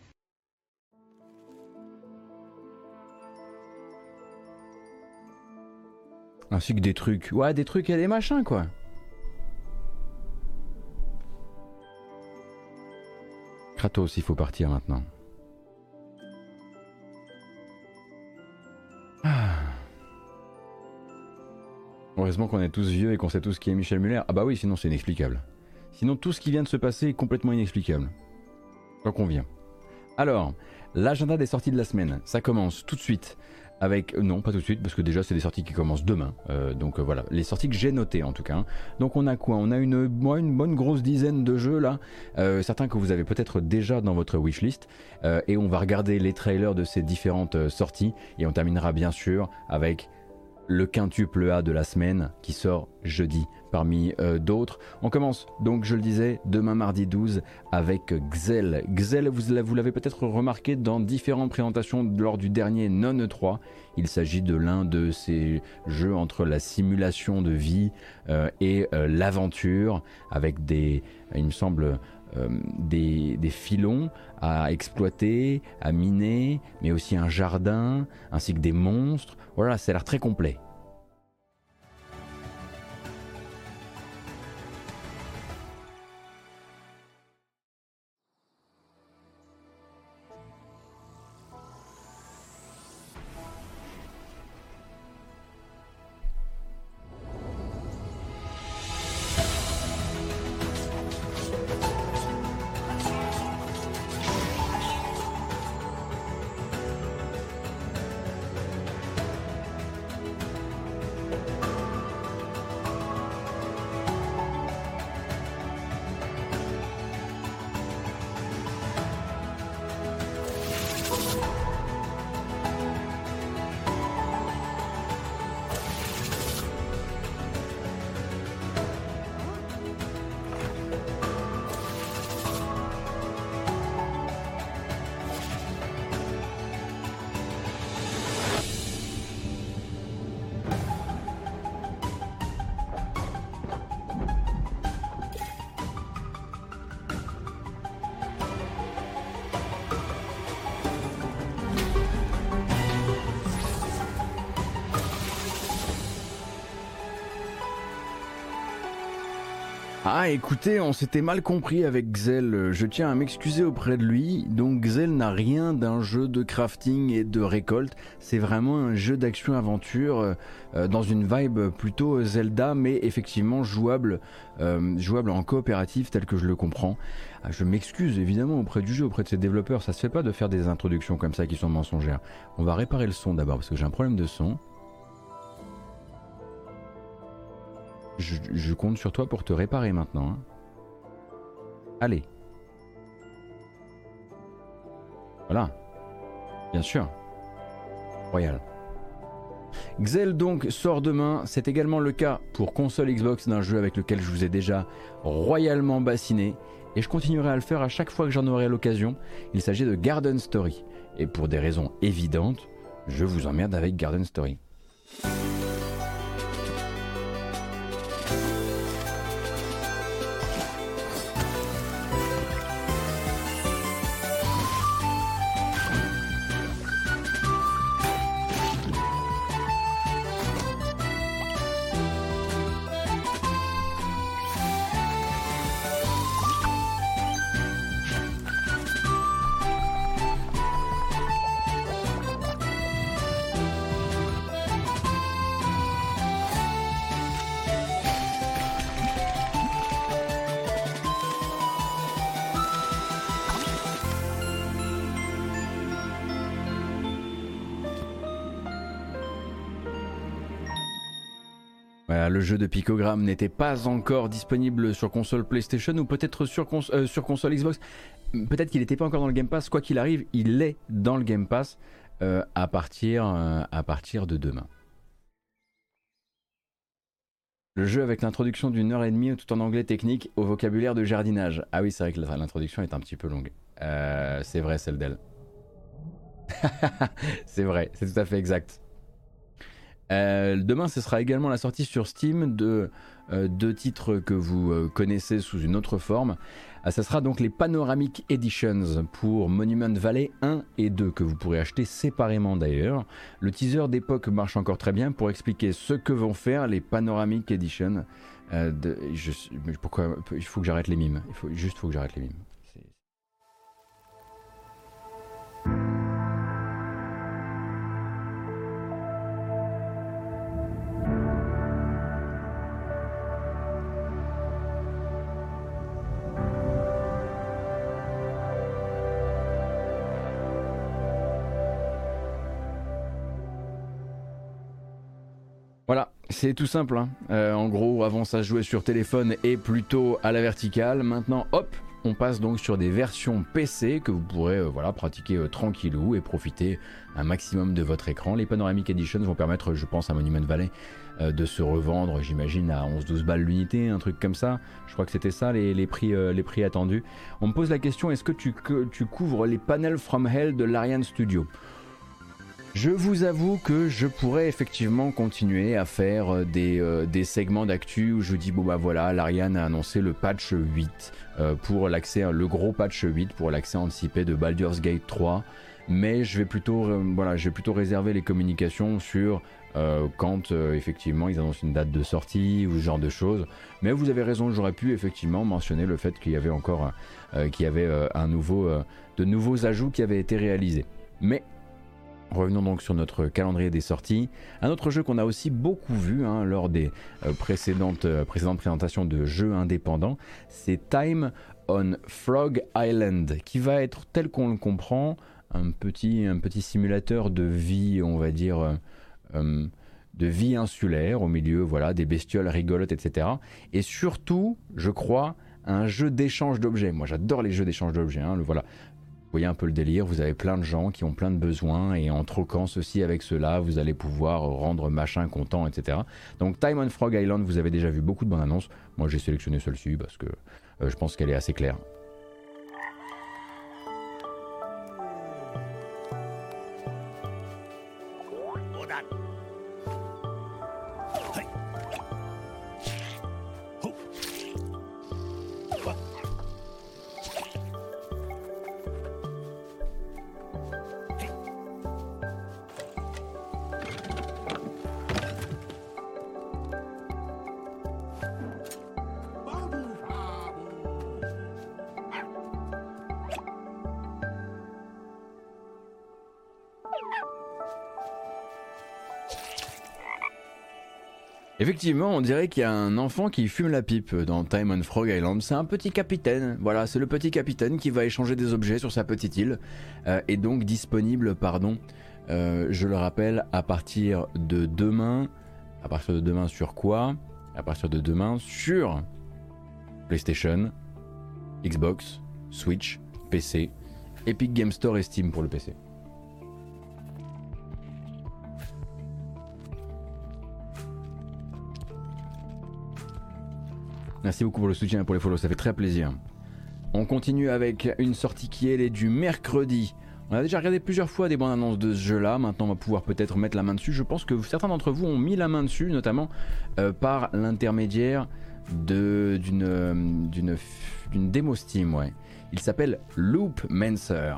S1: Ainsi que des trucs. Ouais, des trucs et des machins, quoi. Kratos, il faut partir maintenant. Ah. Heureusement qu'on est tous vieux et qu'on sait tous qui est Michel Muller. Ah bah oui, sinon c'est inexplicable. Sinon tout ce qui vient de se passer est complètement inexplicable. J'en conviens. Alors, l'agenda des sorties de la semaine, ça commence tout de suite avec euh, non pas tout de suite parce que déjà c'est des sorties qui commencent demain. Euh, donc euh, voilà. Les sorties que j'ai notées en tout cas. Donc on a quoi? On a une, bonne grosse dizaine de jeux là. Certains que vous avez peut-être déjà dans votre wishlist. Et on va regarder les trailers de ces différentes sorties. Et on terminera bien sûr avec le quintuple A de la semaine qui sort jeudi parmi euh, d'autres. On commence donc, je le disais, demain mardi 12 avec Xel. Xel, vous l'avez peut-être remarqué dans différentes présentations lors du dernier Non 3. Il s'agit de l'un de ces jeux entre la simulation de vie euh, et euh, l'aventure avec des, il me semble, des, des, filons à exploiter, à miner, mais aussi un jardin, ainsi que des monstres. Voilà, ça a l'air très complet. Ah écoutez, on s'était mal compris avec Xel, je tiens à m'excuser auprès de lui. Donc Xel n'a rien d'un jeu de crafting et de récolte, c'est vraiment un jeu d'action-aventure euh, dans une vibe plutôt Zelda mais effectivement jouable, euh, en coopératif tel que je le comprends. Ah, je m'excuse évidemment auprès du jeu, auprès de ses développeurs, ça se fait pas de faire des introductions comme ça qui sont mensongères. On va réparer le son d'abord parce que j'ai un problème de son. Je, compte sur toi pour te réparer maintenant. Hein. Allez. Voilà. Bien sûr. Royal. Xel donc sort demain, c'est également le cas pour console Xbox d'un jeu avec lequel je vous ai déjà royalement bassiné et je continuerai à le faire à chaque fois que j'en aurai l'occasion. Il s'agit de Garden Story et pour des raisons évidentes, je vous emmerde avec Garden Story. Le jeu de Picogram n'était pas encore disponible sur console PlayStation ou peut-être sur, euh, console Xbox. Peut-être qu'il n'était pas encore dans le Game Pass. Quoi qu'il arrive, il est dans le Game Pass euh, à, partir, euh, à partir de demain. Le jeu avec l'introduction d'une heure et demie tout en anglais technique au vocabulaire de jardinage. Ah oui, c'est vrai que l'introduction est un petit peu longue. c'est vrai, celle d'elle. c'est vrai, c'est tout à fait exact. Euh, demain, ce sera également la sortie sur Steam de euh, deux titres que vous euh, connaissez sous une autre forme. ça sera donc les Panoramic Editions pour Monument Valley 1 et 2 que vous pourrez acheter séparément d'ailleurs. Le teaser d'époque marche encore très bien pour expliquer ce que vont faire les Panoramic Editions. Il faut que j'arrête les mimes. Juste faut que j'arrête les mimes. C'est tout simple. Hein. Euh, en gros, avant ça jouait sur téléphone et plutôt à la verticale. Maintenant, hop, on passe donc sur des versions PC que vous pourrez euh, voilà, pratiquer euh, tranquillou et profiter un maximum de votre écran. Les Panoramic Edition vont permettre, je pense, à Monument Valley de se revendre, j'imagine, à 11-12 balles l'unité, un truc comme ça. Je crois que c'était ça les, prix, les prix attendus. On me pose la question est-ce que tu, que tu couvres les panels From Hell de l'Ariane Studio? Je vous avoue que je pourrais effectivement continuer à faire euh, euh, des, segments d'actu où je dis bon bah voilà, l'Ariane a annoncé le patch 8 euh, pour l'accès, le gros patch 8 pour l'accès anticipé de Baldur's Gate 3, mais je vais plutôt, voilà, je vais plutôt réserver les communications sur quand effectivement ils annoncent une date de sortie ou ce genre de choses. Mais vous avez raison, j'aurais pu effectivement mentionner le fait qu'il y avait encore, qu'il y avait un nouveau, de nouveaux ajouts qui avaient été réalisés. Mais Revenons donc sur notre calendrier des sorties. Un autre jeu qu'on a aussi beaucoup vu hein, lors des euh, précédentes, euh, précédentes présentations de jeux indépendants, c'est Time on Frog Island, qui va être tel qu'on le comprend, un petit, un petit simulateur de vie, on va dire, euh, de vie insulaire au milieu voilà, des bestioles rigolotes, etc. Et surtout, je crois, un jeu d'échange d'objets. Moi j'adore les jeux d'échange d'objets. Hein, le, voilà. Voyez un peu le délire, vous avez plein de gens qui ont plein de besoins et en troquant ceci avec cela, vous allez pouvoir rendre machin content, etc. Donc Time on Frog Island, vous avez déjà vu beaucoup de bonnes annonces. Moi j'ai sélectionné celle-ci parce que euh, je pense qu'elle est assez claire. On dirait qu'il y a un enfant qui fume la pipe dans Time on Frog Island. C'est un petit capitaine. Voilà, c'est le petit capitaine qui va échanger des objets sur sa petite île. Euh, et donc disponible, pardon, euh, je le rappelle, à partir de demain. À partir de demain sur quoi? À partir de demain sur PlayStation, Xbox, Switch, PC, Epic Game Store et Steam pour le PC. Merci beaucoup pour le soutien et pour les follow, ça fait très plaisir. On continue avec une sortie qui est du mercredi. On a déjà regardé plusieurs fois des bandes annonces de ce jeu-là. Maintenant, on va pouvoir peut-être mettre la main dessus. Je pense que certains d'entre vous ont mis la main dessus, notamment euh, par l'intermédiaire d'une d'une démo Steam. Il s'appelle Loop Mancer.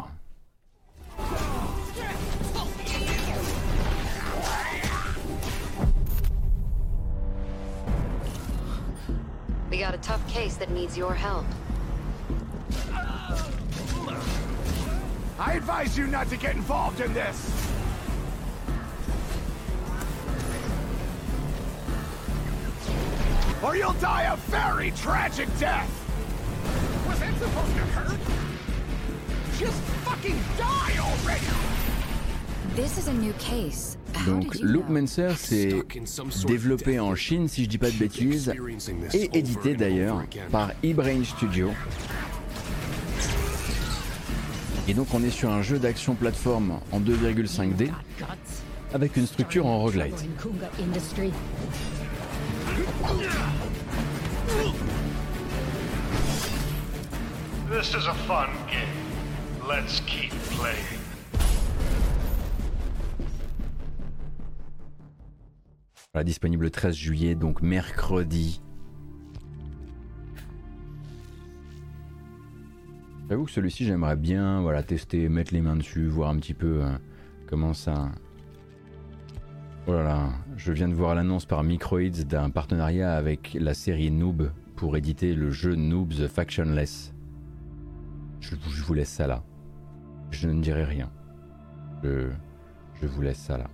S1: Got a tough case that needs your help. I advise you not to get involved in this! Or you'll die a very tragic death! Was that supposed to hurt? Just fucking die already! This is a new case. Donc Loopmancer c'est développé en Chine si je dis pas de bêtises et édité d'ailleurs par eBrain Studio. Et donc on est sur un jeu d'action plateforme en 2,5D avec une structure en roguelite. This is a fun game. Let's keep playing. Disponible le 13 juillet, donc mercredi. J'avoue que celui-ci, j'aimerais bien voilà, tester, mettre les mains dessus, voir un petit peu euh, comment ça. Oh là là, je viens de voir l'annonce par Microids d'un partenariat avec la série Noob pour éditer le jeu Noob's Factionless. Je, je vous laisse ça là. Je ne dirai rien. Je, je vous laisse ça là.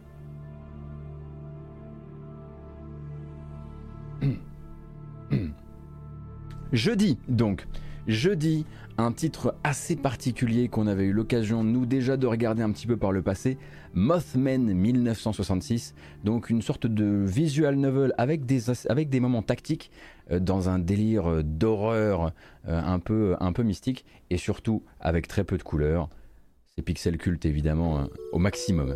S1: Jeudi, donc. Jeudi, un titre assez particulier qu'on avait eu l'occasion, nous déjà, de regarder un petit peu par le passé, Mothman 1966, donc une sorte de visual novel avec des, moments tactiques euh, dans un délire euh, d'horreur euh, un, peu, un peu mystique et surtout avec très peu de couleurs. C'est pixel culte évidemment hein, au maximum.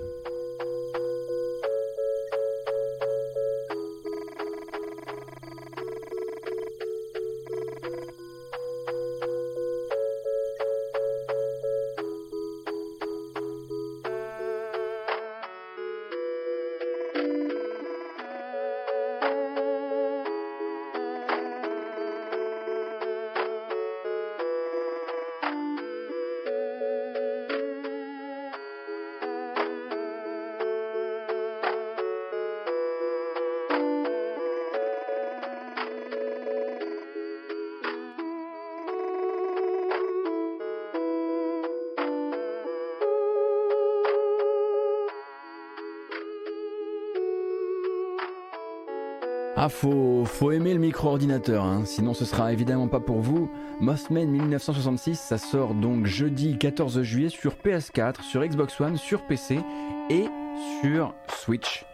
S1: Ah, faut, faut aimer le micro-ordinateur, hein. sinon ce sera évidemment pas pour vous. Mothman 1966, ça sort donc jeudi 14 juillet sur PS4, sur Xbox One, sur PC et sur Switch.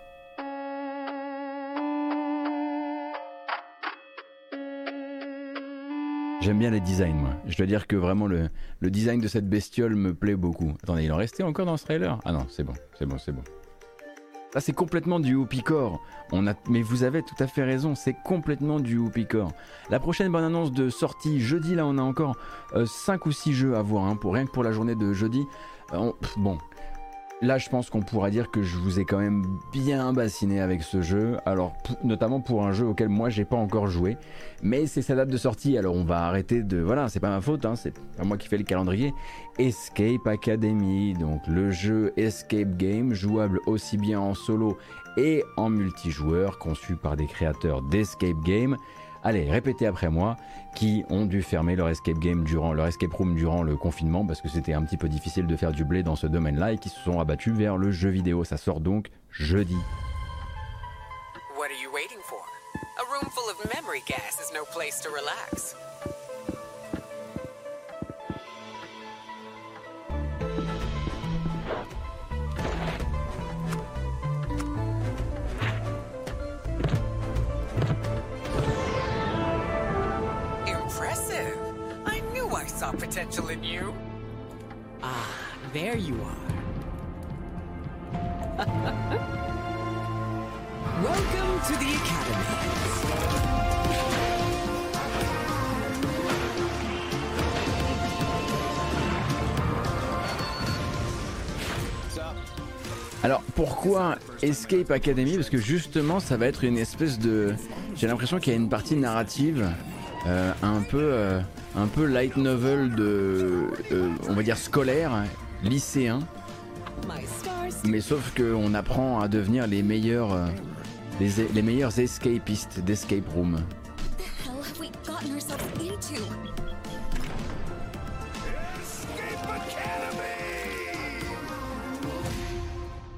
S1: J'aime bien les designs, moi. Je dois dire que vraiment le, le design de cette bestiole me plaît beaucoup. Attendez, il en restait encore dans ce trailer? Ah non, c'est bon, c'est bon, c'est bon. Ça, c'est complètement du Whoopicore. On. Mais vous avez tout à fait raison, c'est complètement du Whoopicore. La prochaine bonne annonce de sortie jeudi, là, on a encore 5 euh, ou 6 jeux à voir, hein, pour, rien que pour la journée de jeudi. Euh, bon, Là, je pense qu'on pourra dire que je vous ai quand même bien bassiné avec ce jeu. Alors, notamment pour un jeu auquel moi j'ai pas encore joué. Mais c'est sa date de sortie, alors on va arrêter de. Voilà, c'est pas ma faute, hein, c'est pas moi qui fais le calendrier. Escape Academy, donc le jeu Escape Game, jouable aussi bien en solo et en multijoueur, conçu par des créateurs d'Escape Game allez, répétez après moi, qui ont dû fermer leur escape game durant leur escape room durant le confinement parce que c'était un petit peu difficile de faire du blé dans ce domaine-là et qui se sont abattus vers le jeu vidéo. Ça sort donc jeudi. What are you waiting for? A room full of memory gas is no place to relax. Saw potential in you. Ah, there you are. Welcome to the Academy. Alors pourquoi Escape Academy? Parce que justement ça va être une espèce de... J'ai l'impression qu'il y a une partie narrative euh, un peu... Euh, un peu light novel de, euh, on va dire scolaire, lycéen. Mais sauf qu'on apprend à devenir les meilleurs, les, les meilleurs escapistes d'escape room.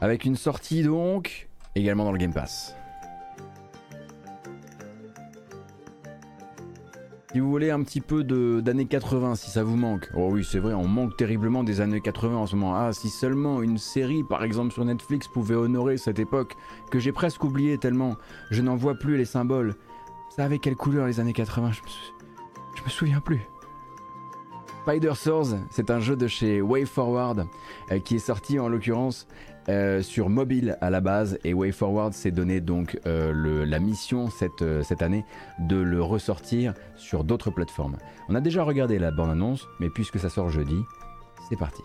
S1: Avec une sortie donc également dans le Game Pass. Si vous voulez un petit peu d'années 80, si ça vous manque. Oh oui, c'est vrai, on manque terriblement des années 80 en ce moment. Ah, si seulement une série, par exemple sur Netflix, pouvait honorer cette époque que j'ai presque oublié tellement je n'en vois plus les symboles. Ça avait quelle couleur les années 80 je me, me souviens plus. Spider Source, c'est un jeu de chez WayForward euh, qui est sorti en l'occurrence euh, sur mobile à la base et WayForward s'est donné donc euh, la mission cette, cette année de le ressortir sur d'autres plateformes. On a déjà regardé la bande annonce, mais puisque ça sort jeudi, c'est parti.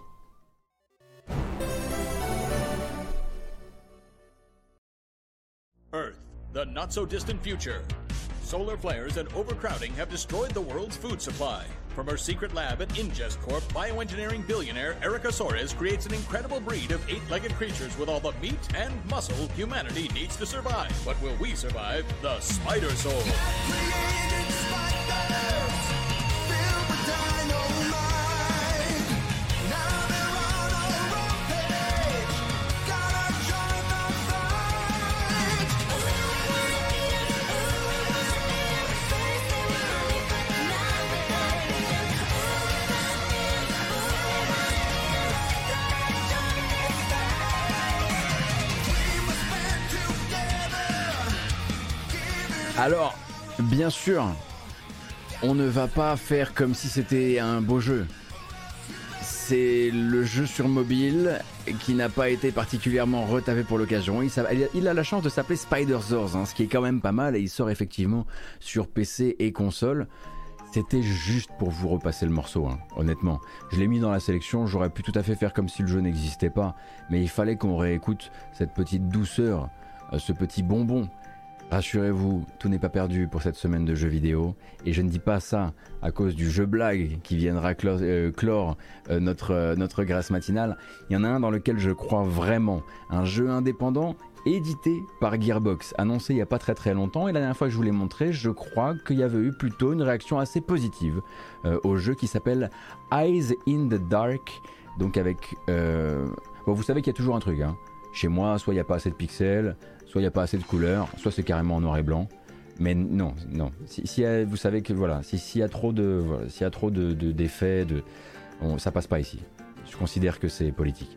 S4: Earth, the not so distant future. Solar flares and overcrowding have destroyed the world's food supply. From her secret lab at Ingest Corp, bioengineering billionaire Erica Soares creates an incredible breed of eight-legged creatures with all the meat and muscle humanity needs to survive. But will we survive the Spider Soul?
S1: Alors, bien sûr, on ne va pas faire comme si c'était un beau jeu. C'est le jeu sur mobile qui n'a pas été particulièrement retapé pour l'occasion. Il, a la chance de s'appeler Spider Zors, hein, ce qui est quand même pas mal, et il sort effectivement sur PC et console. C'était juste pour vous repasser le morceau, hein, honnêtement. Je l'ai mis dans la sélection, j'aurais pu tout à fait faire comme si le jeu n'existait pas, mais il fallait qu'on réécoute cette petite douceur, euh, ce petit bonbon Rassurez-vous, tout n'est pas perdu pour cette semaine de jeux vidéo. Et je ne dis pas ça à cause du jeu blague qui viendra clore, euh, euh, notre, euh, notre grâce matinale. Il y en a un dans lequel je crois vraiment. Un jeu indépendant édité par Gearbox, annoncé il n'y a pas très très longtemps. Et la dernière fois que je vous l'ai montré, je crois qu'il y avait eu plutôt une réaction assez positive au jeu qui s'appelle Eyes in the Dark. Donc avec... Bon, vous savez qu'il y a toujours un truc. Hein. Chez moi, soit il n'y a pas assez de pixels, soit il n'y a pas assez de couleurs, soit c'est carrément en noir et blanc. Mais non, non. Si, vous savez que voilà, s'il y a trop de, s'il y a trop de d'effets, de, ça passe pas ici. Je considère que c'est politique.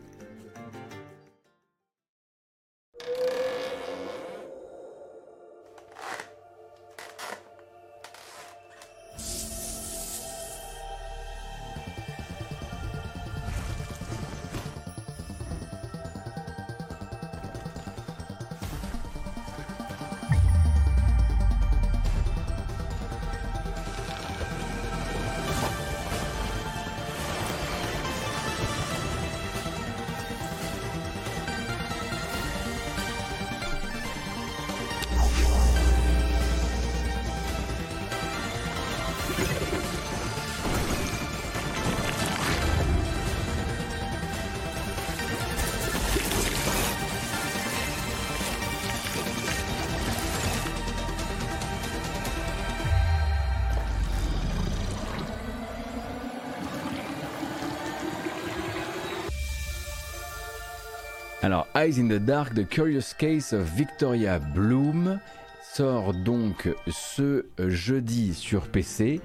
S1: Eyes in the Dark, The Curious Case of Victoria Bloom sort donc ce jeudi sur PC.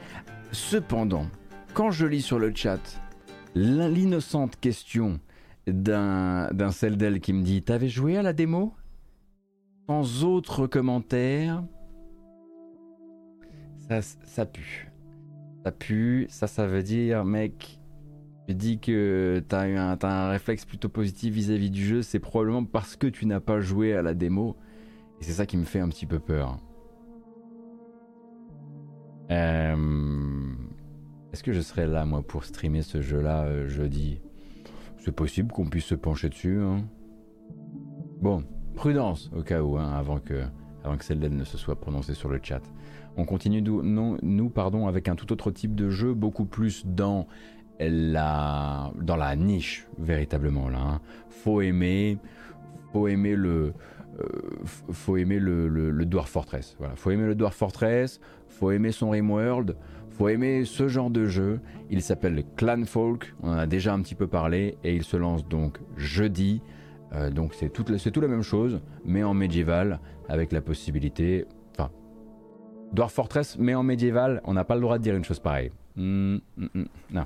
S1: Cependant, quand je lis sur le chat l'innocente question d'un Celdel qui me dit T'avais joué à la démo? Sans autre commentaire, ça, ça pue. Ça pue, ça, ça veut dire, mec, dis que tu as, un, réflexe plutôt positif vis-à-vis du jeu, c'est probablement parce que tu n'as pas joué à la démo. Et c'est ça qui me fait un petit peu peur. Euh, est-ce que je serai là, moi, pour streamer ce jeu-là euh, jeudi? C'est possible qu'on puisse se pencher dessus. Hein. Bon, prudence au cas où, hein, avant que, avant que ne se soit prononcé sur le chat. On continue, nous, nous pardon, avec un tout autre type de jeu, beaucoup plus dans la, dans la niche véritablement là. Hein. Faut aimer, faut aimer le, euh, faut aimer le, le, Dwarf Fortress. Voilà, faut aimer le Dwarf Fortress, faut aimer son Rimworld, faut aimer ce genre de jeu. Il s'appelle Clan Folk, on en a déjà un petit peu parlé et il se lance donc jeudi. Euh, donc c'est tout, c'est tout la même chose, mais en médiéval avec la possibilité. Enfin, Dwarf Fortress, mais en médiéval, on n'a pas le droit de dire une chose pareille. Hmm, hmm, hmm, non.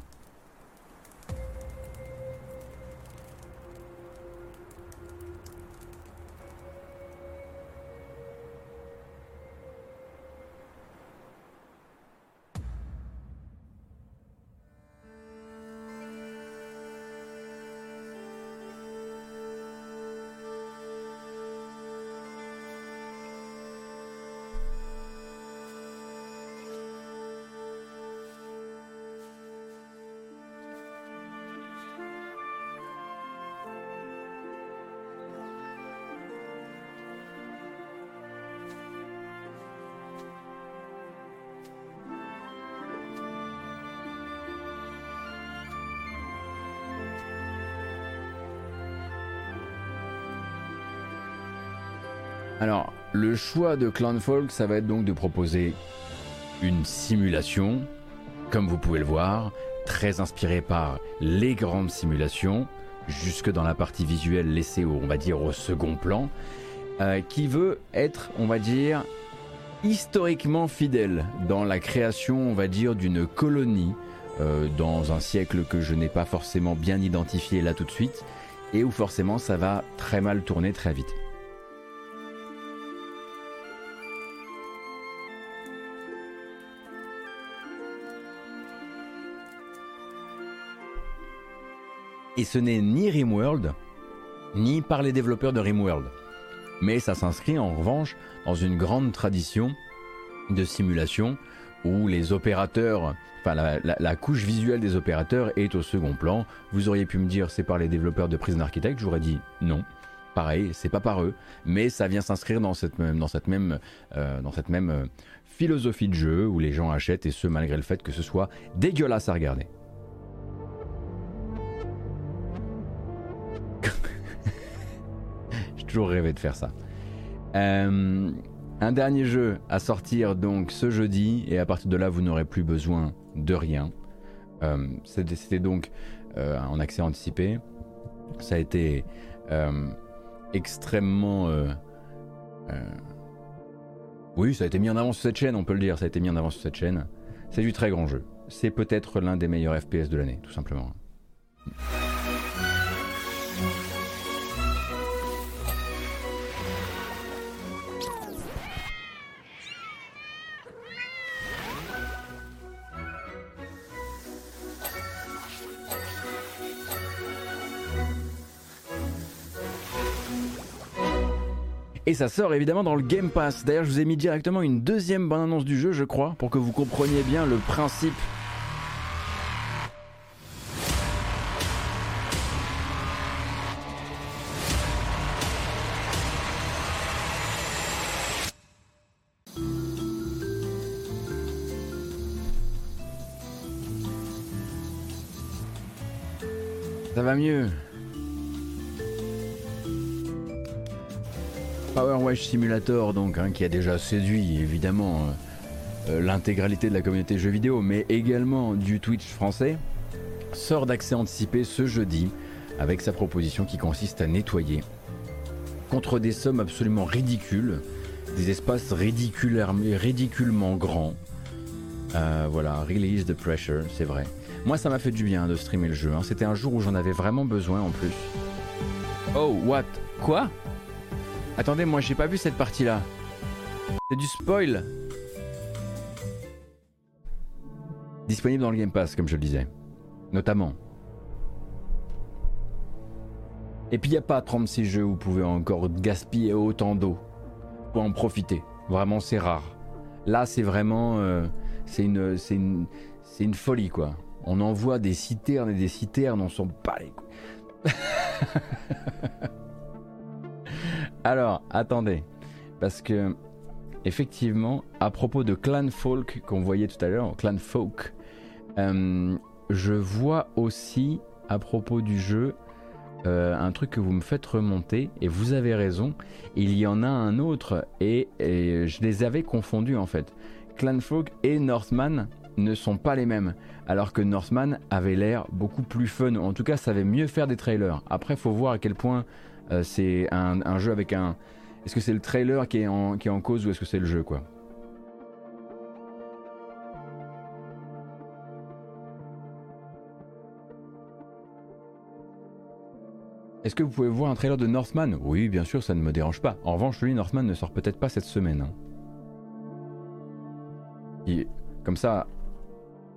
S1: Choix de Clanfolk, ça va être donc de proposer une simulation, comme vous pouvez le voir, très inspirée par les grandes simulations, jusque dans la partie visuelle laissée, on va dire, au second plan, euh, qui veut être, on va dire, historiquement fidèle dans la création, on va dire, d'une colonie euh, dans un siècle que je n'ai pas forcément bien identifié là tout de suite, et où forcément ça va très mal tourner très vite. Et ce n'est ni RimWorld, ni par les développeurs de RimWorld. Mais ça s'inscrit en revanche dans une grande tradition de simulation où les opérateurs, enfin la, couche visuelle des opérateurs est au second plan. Vous auriez pu me dire c'est par les développeurs de Prison Architect, j'aurais dit non. Pareil, c'est pas par eux, mais ça vient s'inscrire dans cette même, dans cette même, euh, dans cette même euh, philosophie de jeu où les gens achètent et ce malgré le fait que ce soit dégueulasse à regarder. Toujours rêvé de faire ça. Euh, un dernier jeu à sortir donc ce jeudi et à partir de là vous n'aurez plus besoin de rien. Euh, c'était donc euh, en accès anticipé. Ça a été extrêmement... oui, ça a été mis en avant sur cette chaîne, on peut le dire, ça a été mis en avant sur cette chaîne. C'est du très grand jeu. C'est peut-être l'un des meilleurs FPS de l'année, tout simplement. Et ça sort évidemment dans le Game Pass. D'ailleurs, je vous ai mis directement une deuxième bande-annonce du jeu, je crois, pour que vous compreniez bien le principe. Ça va mieux. Power Wash Simulator, donc, hein, qui a déjà séduit évidemment euh, euh, l'intégralité de la communauté jeux vidéo, mais également du Twitch français, sort d'accès anticipé ce jeudi avec sa proposition qui consiste à nettoyer contre des sommes absolument ridicules, des espaces ridiculement grands. Euh, voilà, release the pressure, c'est vrai. Moi, ça m'a fait du bien de streamer le jeu. Hein. C'était un jour où j'en avais vraiment besoin en plus. Oh, what? Quoi? Attendez, moi j'ai pas vu cette partie-là. C'est du spoil. Disponible dans le Game Pass, comme je le disais. Notamment. Et puis il n'y a pas 36 jeux où vous pouvez encore gaspiller autant d'eau. Pour en profiter. Vraiment, c'est rare. Là, c'est vraiment. Euh, c'est une, une folie, quoi. On envoie des citernes et des citernes, on s'en bat les Alors, attendez. Parce que, effectivement, à propos de Clan Folk qu'on voyait tout à l'heure, Clan Folk, euh, je vois aussi, à propos du jeu, euh, un truc que vous me faites remonter, et vous avez raison, il y en a un autre, et, je les avais confondus en fait. Clan Folk et Northman ne sont pas les mêmes, alors que Northman avait l'air beaucoup plus fun, en tout cas savait mieux faire des trailers. Après, faut voir à quel point euh, c'est un, jeu avec un. Est-ce que c'est le trailer qui est en, cause ou est-ce que c'est le jeu quoi? Est-ce que vous pouvez voir un trailer de Northman? Oui, bien sûr, ça ne me dérange pas. En revanche, lui, Northman ne sort peut-être pas cette semaine. Hein. comme ça,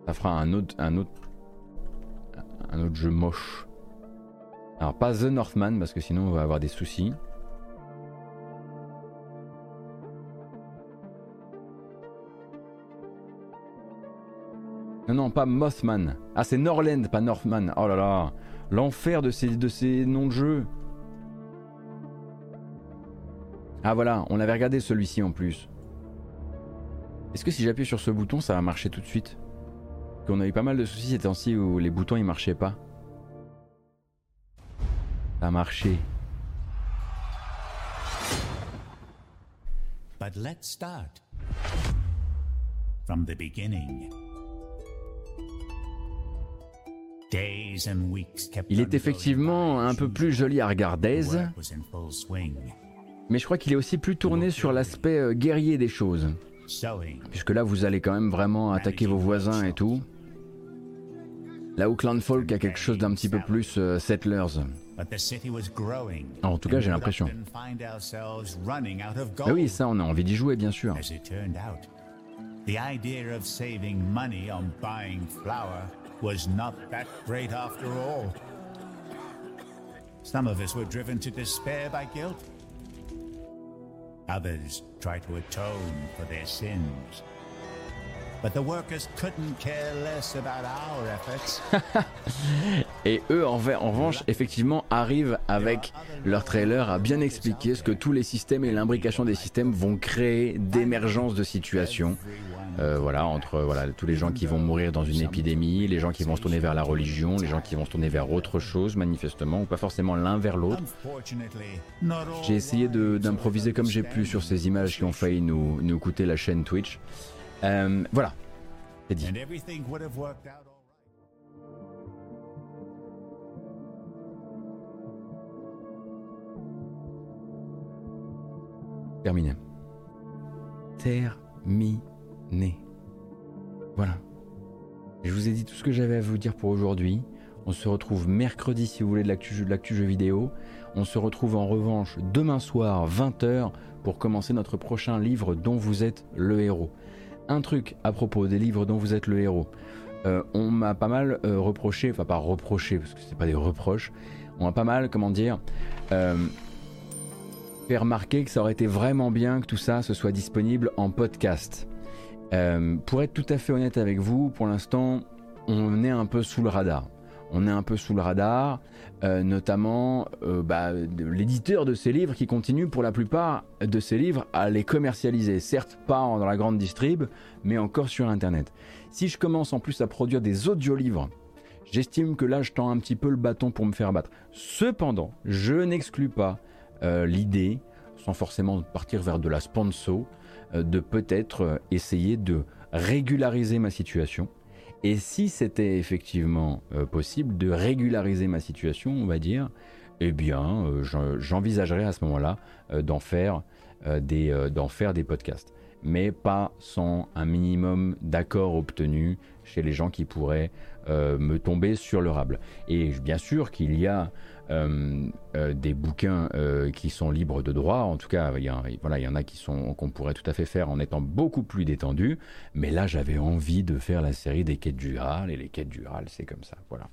S1: ça fera un autre, un autre, un autre jeu moche. Alors pas The Northman parce que sinon on va avoir des soucis. Non, non, pas Mothman. Ah, c'est Norland, pas Northman. Oh là là, l'enfer de ces, noms de jeu. Ah voilà, on avait regardé celui-ci en plus. Est-ce que si j'appuie sur ce bouton, ça va marcher tout de suite? Qu'on a eu pas mal de soucis ces temps-ci où les boutons ils marchaient pas. Ça a marché. But let's start from the beginning. Il est effectivement un peu plus joli à regarder, mais je crois qu'il est aussi plus tourné sur l'aspect euh, guerrier des choses. Puisque là, vous allez quand même vraiment attaquer vos voisins et tout. Là où Clanfolk a quelque chose d'un petit peu plus euh, settlers. En tout cas, j'ai l'impression. Ah oui, ça, on a envie d'y jouer, bien sûr. The idea of saving money on buying flour was not that great after all.
S5: Some of us were driven to despair by guilt. Others try to atone for their sins.
S1: Et eux, en, en revanche, effectivement, arrivent avec leur trailer à bien expliquer ce que tous les systèmes et l'imbrication des systèmes vont créer d'émergence de situations. Euh, voilà, entre voilà, tous les gens qui vont mourir dans une épidémie, les gens qui vont se tourner vers la religion, les gens qui vont se tourner vers autre chose, manifestement, ou pas forcément l'un vers l'autre. J'ai essayé d'improviser comme j'ai pu sur ces images qui ont failli nous, nous coûter la chaîne Twitch. Euh, voilà, c'est dit. Terminé. Terminé. Voilà. Je vous ai dit tout ce que j'avais à vous dire pour aujourd'hui. On se retrouve mercredi si vous voulez de l'actu jeu vidéo. On se retrouve en revanche demain soir 20h pour commencer notre prochain livre dont vous êtes le héros un truc à propos des livres dont vous êtes le héros. Euh, on m'a pas mal euh, reproché, enfin pas reproché parce que c'est pas des reproches, on m'a pas mal, comment dire, euh, fait remarquer que ça aurait été vraiment bien que tout ça se soit disponible en podcast. pour être tout à fait honnête avec vous, pour l'instant, on est un peu sous le radar on est un peu sous le radar, euh, notamment euh, bah, l'éditeur de ces livres qui continue pour la plupart de ces livres à les commercialiser, certes pas dans la grande distrib, mais encore sur Internet. Si je commence en plus à produire des audiolivres, j'estime que là je tends un petit peu le bâton pour me faire battre. Cependant, je n'exclus pas euh, l'idée, sans forcément partir vers de la sponsor, de peut-être essayer de régulariser ma situation et si c'était effectivement euh, possible de régulariser ma situation, on va dire, eh bien, euh, j'envisagerais à ce moment-là euh, d'en faire, des, faire des podcasts. Mais pas sans un minimum d'accords obtenus chez les gens qui pourraient me tomber sur le rable. Et bien sûr qu'il y a des bouquins euh, qui sont libres de droit. En tout cas, il y, il y en a qui sont qu'on pourrait tout à fait faire en étant beaucoup plus détendu. Mais là, j'avais envie de faire la série des quêtes du Graal et les quêtes du Graal, c'est comme ça. Voilà.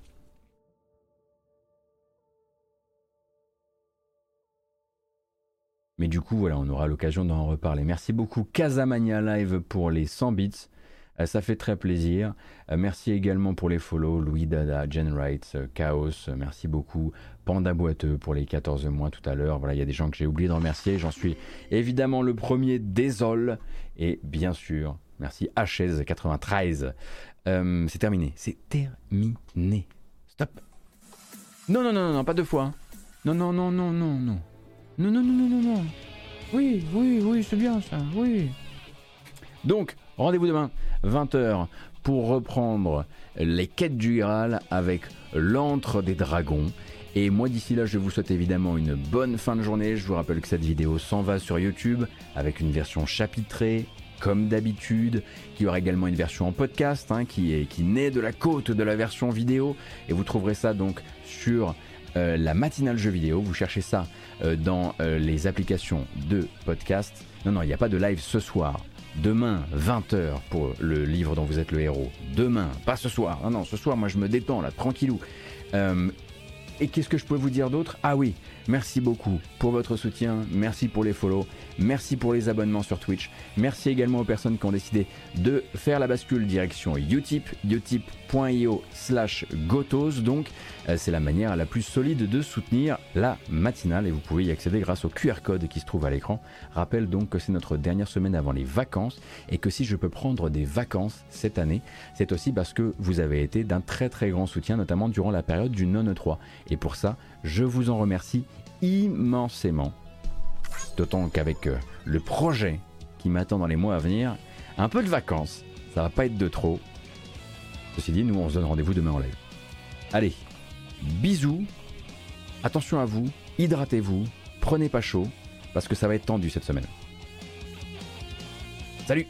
S1: Mais du coup, voilà, on aura l'occasion d'en reparler. Merci beaucoup Casamania Live pour les 100 bits. Euh, ça fait très plaisir. Euh, merci également pour les follow, Louis Dada, Jen Wright, euh, Chaos, merci beaucoup. Panda Boiteux pour les 14 mois tout à l'heure. Voilà, il y a des gens que j'ai oublié de remercier. J'en suis évidemment le premier, désolé. Et bien sûr, merci HS93. c'est terminé. C'est terminé. Stop. Non, non, non, non, pas deux fois. Hein. Non, non, non, non, non, non. Non, non, non, non, non, non. Oui, oui, oui, c'est bien ça, oui. Donc, rendez-vous demain. 20h pour reprendre les quêtes du Graal avec l'antre des dragons. Et moi d'ici là, je vous souhaite évidemment une bonne fin de journée. Je vous rappelle que cette vidéo s'en va sur YouTube avec une version chapitrée, comme d'habitude, qui aura également une version en podcast hein, qui, naît de la côte de la version vidéo. Et vous trouverez ça donc sur euh, la matinale jeu vidéo. Vous cherchez ça euh, dans euh, les applications de podcast. Non, non, il n'y a pas de live ce soir. Demain, 20h pour le livre dont vous êtes le héros. Demain, pas ce soir. Non, non, ce soir, moi je me détends là, tranquillou. Euh, et qu'est-ce que je peux vous dire d'autre? Ah oui, merci beaucoup pour votre soutien, merci pour les follow, merci pour les abonnements sur Twitch, merci également aux personnes qui ont décidé de faire la bascule direction Utip, utip.io slash gotos, donc euh, c'est la manière la plus solide de soutenir la matinale et vous pouvez y accéder grâce au QR code qui se trouve à l'écran. Rappelle donc que c'est notre dernière semaine avant les vacances et que si je peux prendre des vacances cette année, c'est aussi parce que vous avez été d'un très très grand soutien, notamment durant la période du non 3 Et pour ça, je vous en remercie immensément. D'autant qu'avec euh, le projet qui m'attend dans les mois à venir, un peu de vacances, ça va pas être de trop. Ceci dit, nous on se donne rendez-vous demain en live. Allez, bisous, attention à vous, hydratez-vous, prenez pas chaud, parce que ça va être tendu cette semaine. Salut